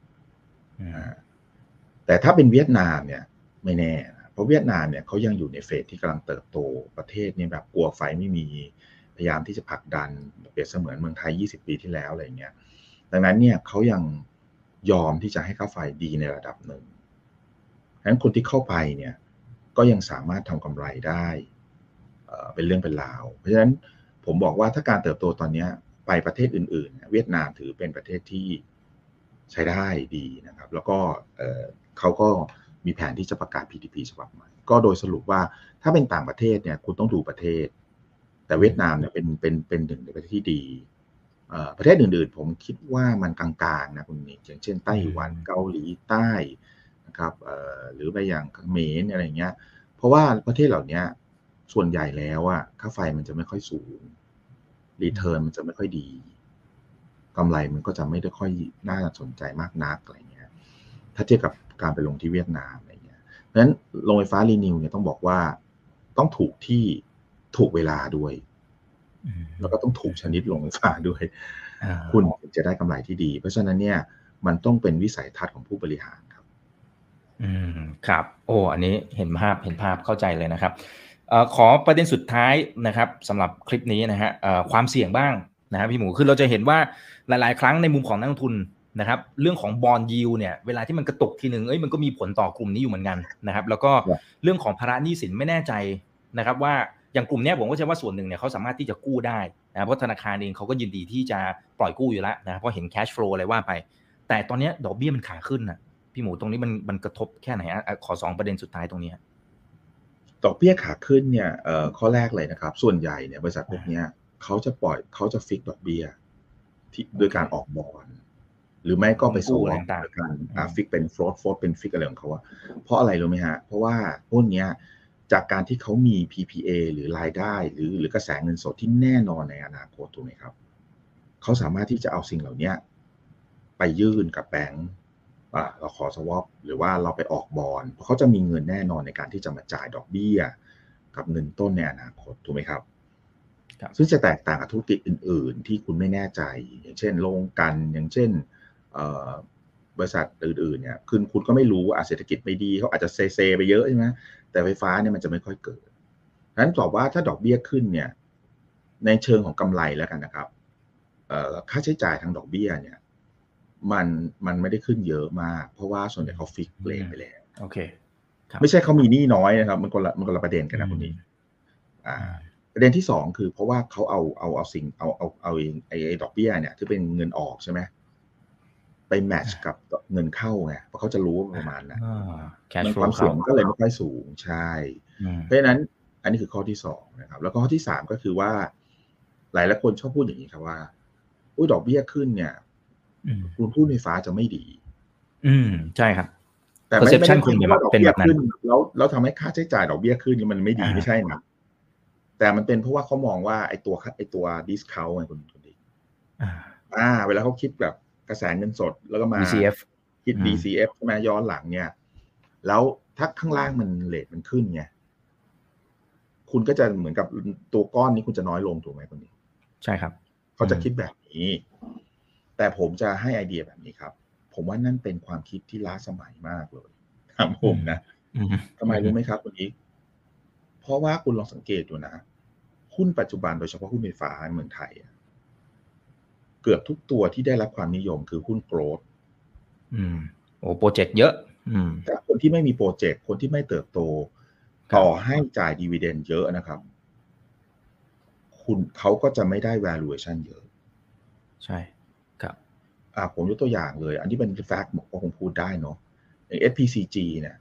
[SPEAKER 2] แต่ถ้าเป็นเวียดนามเนี่ยไม่แน่ เพราะเวียดนามเนี่ยเขายังอยู่ใน phase ที่กำลังเติบโตประเทศเนี่ยแบบกลัวไฟไม่มีพยายามที่จะผลักดันเปรียบเสมือนเมืองไทย 20 ปีที่แล้วอะไรเงี้ยดังนั้นเนี่ยเขายังยอมที่จะให้ค่าไฟดีในระดับหนึ่ง ดังนั้นคนที่เข้าไปเนี่ยก็ยังสามารถทำกำไรได้เป็นเรื่องเป็นราว เพราะฉะนั้นผมบอกว่าถ้าการเติบโตตอนนี้ไปประเทศอื่นๆ เวียดนามถือเป็นประเทศที่ใช้ได้ดีนะครับ แล้วก็เขาก็มีแผนที่จะประกาศ PTP ฉบับใหม่ ก็โดยสรุปว่าถ้าเป็นต่างประเทศเนี่ยคุณต้องดูประเทศ แต่เวียดนามเนี่ยเป็นเป็นเป็นหนึ่งในประเทศที่ดีประเทศอื่นๆ ผมคิดว่ามันกลางๆนะคุณนี่อย่างเช่นไต้หวันเกาหลีใต้ นะครับหรือไปอย่างเขมรอะไรเงี้ย เพราะว่าประเทศเหล่านี้ส่วนใหญ่แล้วอะค่าไฟมันจะไม่ค่อยสูงรีเทิร์นมันจะไม่ค่อยดีกำไรมันก็จะไม่ได้ค่อยน่าสนใจมากนักอะไรเงี้ย ถ้าเทียบกับการไปลงที่เวียดนามอะไรเงี้ยเพราะฉะนั้นโรงไฟฟ้ารีนิวเนี่ยต้องบอกว่าต้องถูกที่ถูกเวลาด้วยแล้วก็ต้องถูกชนิดโรงไฟฟ้าด้วย คุณจะได้กำไรที่ดี เพราะฉะนั้นเนี่ย มันต้องเป็นวิสัยทัศน์ของผู้บริหารครับ
[SPEAKER 3] อืมครับ โอ้อันนี้เห็นภาพเห็นภาพเข้าใจเลยนะครับอขอประเด็นสุดท้ายนะครับสำหรับคลิปนี้นะฮะความเสี่ยงบ้างนะครับพี่หมูคือเราจะเห็นว่าหลาย ๆ ครั้งในมุมของนักลงทุนนะครับเรื่องของบอลยิวเนี่ยเวลาที่มันกระตุกทีหนึ่งเอ้ยมันก็มีผลต่อกลุ่มนี้อยู่เหมือนกันนะครับแล้วก็เรื่องของภาระหนี้สินไม่แน่ใจนะครับว่าอย่างกลุ่มนี้ผมก็เชื่อว่าส่วนหนึ่งเนี่ยเขาสามารถที่จะกู้ได้นะเพราะธนาคารเองเขาก็ยินดีที่จะปล่อยกู้อยู่แล้วนะเพราะเห็นแคชฟลูอะไรว่าไป แต่ตอนนี้ดอกเบี้ยมันขาขึ้นนะ พี่หมูตรงนี้มันมันกระทบแค่ไหนขอสองประเด็นสุดท้ายตรงนี้
[SPEAKER 2] ดอกเบี้ยขาขึ้นเนี่ยข้อแรกเลยนะครับ ส่วนใหญ่เนี่ยบริษัทพวกนี้เขาจะปล่อยเขาจะ fix ดอกเบี้ยที่โดยการออกบอลหรือไม่ก็ไป swap อะไรต่างกัน fix เป็น float float เป็น fix อะไรของเขาอะเพราะอะไรรู้ไหมฮะ เพราะว่าพวกนี้จากการที่เขามี PPA หรือรายได้ หรือหรือกระแสเงินสดที่แน่นอนในอนาคตถูกไหมครับ เขาสามารถที่จะเอาสิ่งเหล่านี้ไปยื่นกับแบงก์ เราขอ swap หรือว่าเราไปออกบอลเพราะเขาจะมีเงินแน่นอนในการที่จะมาจ่ายดอกเบี้ย กับเงินต้นในอนาคตถูกไหมครับซึ่งจะแตกต่างกับธุรกิจอื่น ๆ ที่คุณไม่แน่ใจ อย่างเช่นโรงกันอย่างเช่นบริษัทอื่น ๆ เนี่ยคุณคุณก็ไม่รู้ว่าเศรษฐกิจไม่ดีเขาอาจจะเซเซไปเยอะใช่ไหมแต่ไฟฟ้าเนี่ยมันจะไม่ค่อยเกิดนั้นตอบว่าถ้าดอกเบี้ยขึ้นเนี่ย ในเชิงของกำไรแล้วกันนะครับค่าใช้จ่ายทางดอกเบี้ยเนี่ย มันมันไม่ได้ขึ้นเยอะมาก เพราะว่าส่วนใหญ่เขาฟิกเลนไปแล้ว
[SPEAKER 3] โอเค
[SPEAKER 2] ไม่ใช่เขามีหนี้น้อยนะครับ มันคนละมันคนละประเด็นกันนะคนนี้ อ่า ประเด็นที่สองคือเพราะว่าเขาเอาเอาเอาสิ่งเอาเอาเอาไอ้ไอ้ดอกเบี้ยเนี่ยที่เป็นเงินออกใช่ไหมไปแมทช์กับเงินเข้าไงเพราะเขาจะรู้ประมาณนั้นมันความสูงก็เลยไม่ค่อยสูงใช่ เพราะฉะนั้นอันนี้คือข้อที่สองนะครับ แล้วก็ข้อที่สามก็คือว่า หลายหลายคนชอบพูดอย่างนี้ครับว่าอุ้ยดอกเบี้ยขึ้นเนี่ย คุณพูดไฟฟ้าจะไม่ดี
[SPEAKER 3] อืมใช่ครับ
[SPEAKER 2] แต่ไม่ได้คุณเป็นแบบนั้นแล้วแล้วทำให้ค่าใช้จ่ายดอกเบี้ยขึ้นมันไม่ดีไม่ใช่นะแต่มันเป็นเพราะว่าเขามองว่าไอ้ตัวไอ้ตัวดิสคาวไงคุณคุณดิอ่า เวลาเขาคิดแบบกระแสเงินสดแล้วก็มา
[SPEAKER 3] DCF
[SPEAKER 2] คิด DCF ใช่ไหมย้อนหลังเนี่ย แล้วถ้าข้างล่างมันเลทมันขึ้นไงคุณก็จะเหมือนกับตัวก้อนนี้คุณจะน้อยลงถูกไหมคุณนี้
[SPEAKER 3] ใช่ครับ
[SPEAKER 2] เขาจะคิดแบบนี้ แต่ผมจะให้ไอเดียแบบนี้ครับ ผมว่านั่นเป็นความคิดที่ล้าสมัยมากเลยทำผมนะทำไมรู้ไหมครับคุณอีกเพราะว่าคุณลองสังเกตดูนะหุ้นปัจจุบันโดยเฉพาะหุ้นไฟฟ้าเมืองไทย เกือบทุกตัวที่ได้รับความนิยมคือหุ้นโกรด
[SPEAKER 3] อืมโอ้โปรเจกต์เยอะอืม
[SPEAKER 2] แต่คนที่ไม่มีโปรเจกต์คนที่ไม่เติบโต ต่อให้จ่ายดีเวเดนเยอะนะครับ คุณเขาก็จะไม่ได้ valuation เยอะ
[SPEAKER 3] ใช่ครับ
[SPEAKER 2] อ่าผมยกตัวอย่างเลย อันที่เป็นแฟกต์บอกว่าผมพูดได้เนาะอย่าง SPCG เนี่ย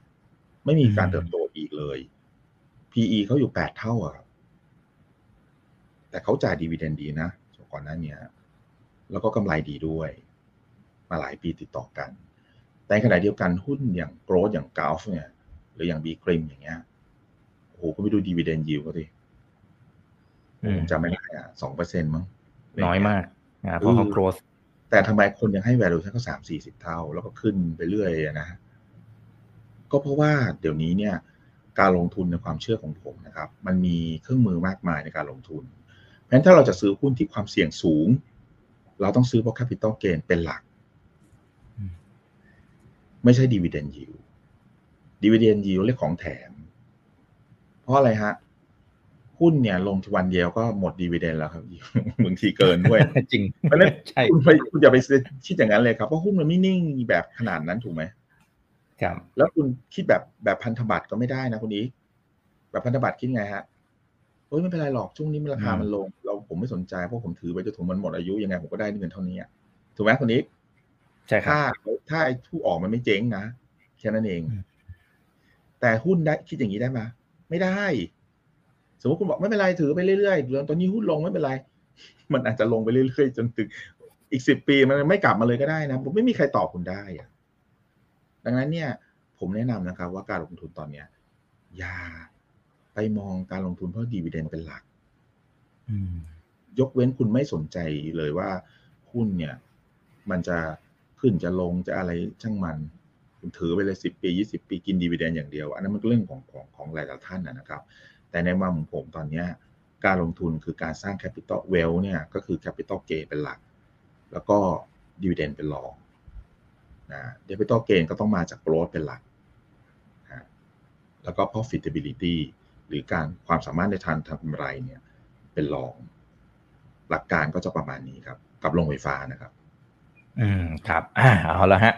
[SPEAKER 2] ไม่มีการเติบโตอีกเลย PE เขาอยู่แปดเท่าอะแต่เขาจ่ายดีเวเดนดีนะก่อนหน้านี้แล้วก็กำไรดีด้วย มาหลายปีติดต่อกัน แต่ขณะเดียวกันหุ้นอย่างโกลดอย่างกาฟเนี่ย หรืออย่างบีคริมอย่างเงี้ยโอ้โหก็ไปดูดีเวเดนยิวก็ดิผมจำไม่ได้อะสองเปอร์เซ็นต์มั้ง
[SPEAKER 3] น้อยมากนะเพราะเขาโกรธ
[SPEAKER 2] แต่ทำไมคนยังให้ valuation ก็สามสี่สิบเท่า แล้วก็ขึ้นไปเรื่อยนะ ก็เพราะว่าเดี๋ยวนี้เนี่ย การลงทุนในความเชื่อของผมนะครับ มันมีเครื่องมือมากมายในการลงทุน เพราะฉะนั้นถ้าเราจะซื้อหุ้นที่ความเสี่ยงสูง เราต้องซื้อเพราะ capital gain เป็นหลัก ไม่ใช่ dividend yield dividend yield เรียกของแถม เพราะอะไรฮะ หุ้นเนี่ยลงวันเดียวก็หมดดีเวเดนแล้วครับบางทีเกินด้วย
[SPEAKER 3] จริง
[SPEAKER 2] เพราะฉะนั้น
[SPEAKER 3] ใช่
[SPEAKER 2] คุณไปคุณอย่าไปคิดอย่างนั้นเลยครับ เพราะหุ้นมันไม่นิ่งแบบขนาดนั้นถูกไหม
[SPEAKER 3] ครับ
[SPEAKER 2] แล้วคุณคิดแบบแบบพันธบัตรก็ไม่ได้นะคุณอีกแบบพันธบัตรคิดไงฮะเฮ้ยไม่เป็นไรหรอกช่วงนี้มันราคามันลง เราผมไม่สนใจเพราะผมถือไปจนถึงมันหมดอายุยังไงผมก็ได้เงินเท่านี้อะถูกไหมคุณอีก
[SPEAKER 3] ใช่ครั
[SPEAKER 2] ถ้า
[SPEAKER 3] บ
[SPEAKER 2] ถ้าไอ้ผู้ออกมันไม่เจ๊งนะแค่นั้นเอง
[SPEAKER 3] อืม
[SPEAKER 2] แต่หุ้นได้คิดอย่างนี้ได้ไหมไม่ได้ สมมติคุณบอกไม่เป็นไรถือไปเรื่อยๆแล้วตอนนี้หุ้นลงไม่เป็นไร มันอาจจะลงไปเรื่อยๆ จนถึงอีกสิบปีมันไม่กลับมาเลยก็ได้นะผมไม่มีใครตอบคุณได้อะดังนั้นเนี่ย ผมแนะนำนะครับ ว่าการลงทุนตอนเนี้ย อย่าไปมองการลงทุนเพราะดีเวเดนเป็นหลักยกเว้นคุณไม่สนใจเลยว่าหุ้นเนี่ย มันจะขึ้นจะลงจะอะไรช่างมันคุณถือไปเลยสิบปียี่สิบปีกิน dividend อย่างเดียว อันนั้นมันก็เรื่องของของของหลายๆท่านนะครับ แต่ในมุมของผมตอนนี้การลงทุนคือการสร้าง capital wealth เนี่ยก็คือ capital gain เป็นหลัก แล้วก็ dividend เป็นรองนะ capital gain ก็ต้องมาจาก growth เป็นหลักนะแล้วก็ profitability หรือการความสามารถในทางทำกำไรเนี่ยเป็นรอง หลักการก็จะประมาณนี้ครับ กับโรงไฟฟ้านะครับ
[SPEAKER 3] อืมครับอ่าเอาละฮะ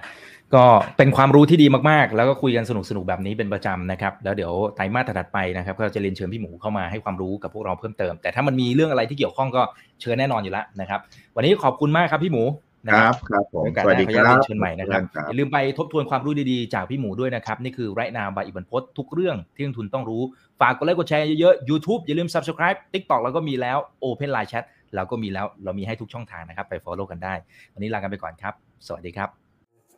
[SPEAKER 3] ก็เป็นความรู้ที่ดีมากๆ แล้วก็คุยกันสนุกๆแบบนี้เป็นประจำนะครับ แล้วเดี๋ยวไตรมาสถัดๆไปนะครับก็จะเรียนเชิญพี่หมูเข้ามาให้ความรู้กับพวกเราเพิ่มเติม แต่ถ้ามันมีเรื่องอะไรที่เกี่ยวข้องก็เชิญแน่นอนอยู่แล้วนะครับ วันนี้ขอบคุณมากครับพี่หมูนะ
[SPEAKER 2] ค
[SPEAKER 3] ค
[SPEAKER 2] รั
[SPEAKER 3] รั
[SPEAKER 2] บบครับผม
[SPEAKER 3] โอกาส
[SPEAKER 2] สวัส
[SPEAKER 3] ห
[SPEAKER 2] ดี
[SPEAKER 3] น้าขออนุญาต
[SPEAKER 2] ครั
[SPEAKER 3] เรีย
[SPEAKER 2] บ
[SPEAKER 3] นเชิญใหม่นะครับ
[SPEAKER 2] ครับ
[SPEAKER 3] อย่าลืมไปทบทวนความรู้ดีๆ จากพี่หมูด้วยนะครับ นี่คือไรนาบายอิบันพศทุกเรื่องที่นักทุนต้องรู้ ฝากกดไลค์กดแชร์เยอะๆ YouTube อย่าลืม Subscribe TikTok แล้วก็มีแล้ว Open Line Chat เราก็มีแล้วเรามีให้ทุกช่องทางนะครับ ไป Follow กันได้ วันนี้ลากันไปก่อนครับ สวัสดีครับ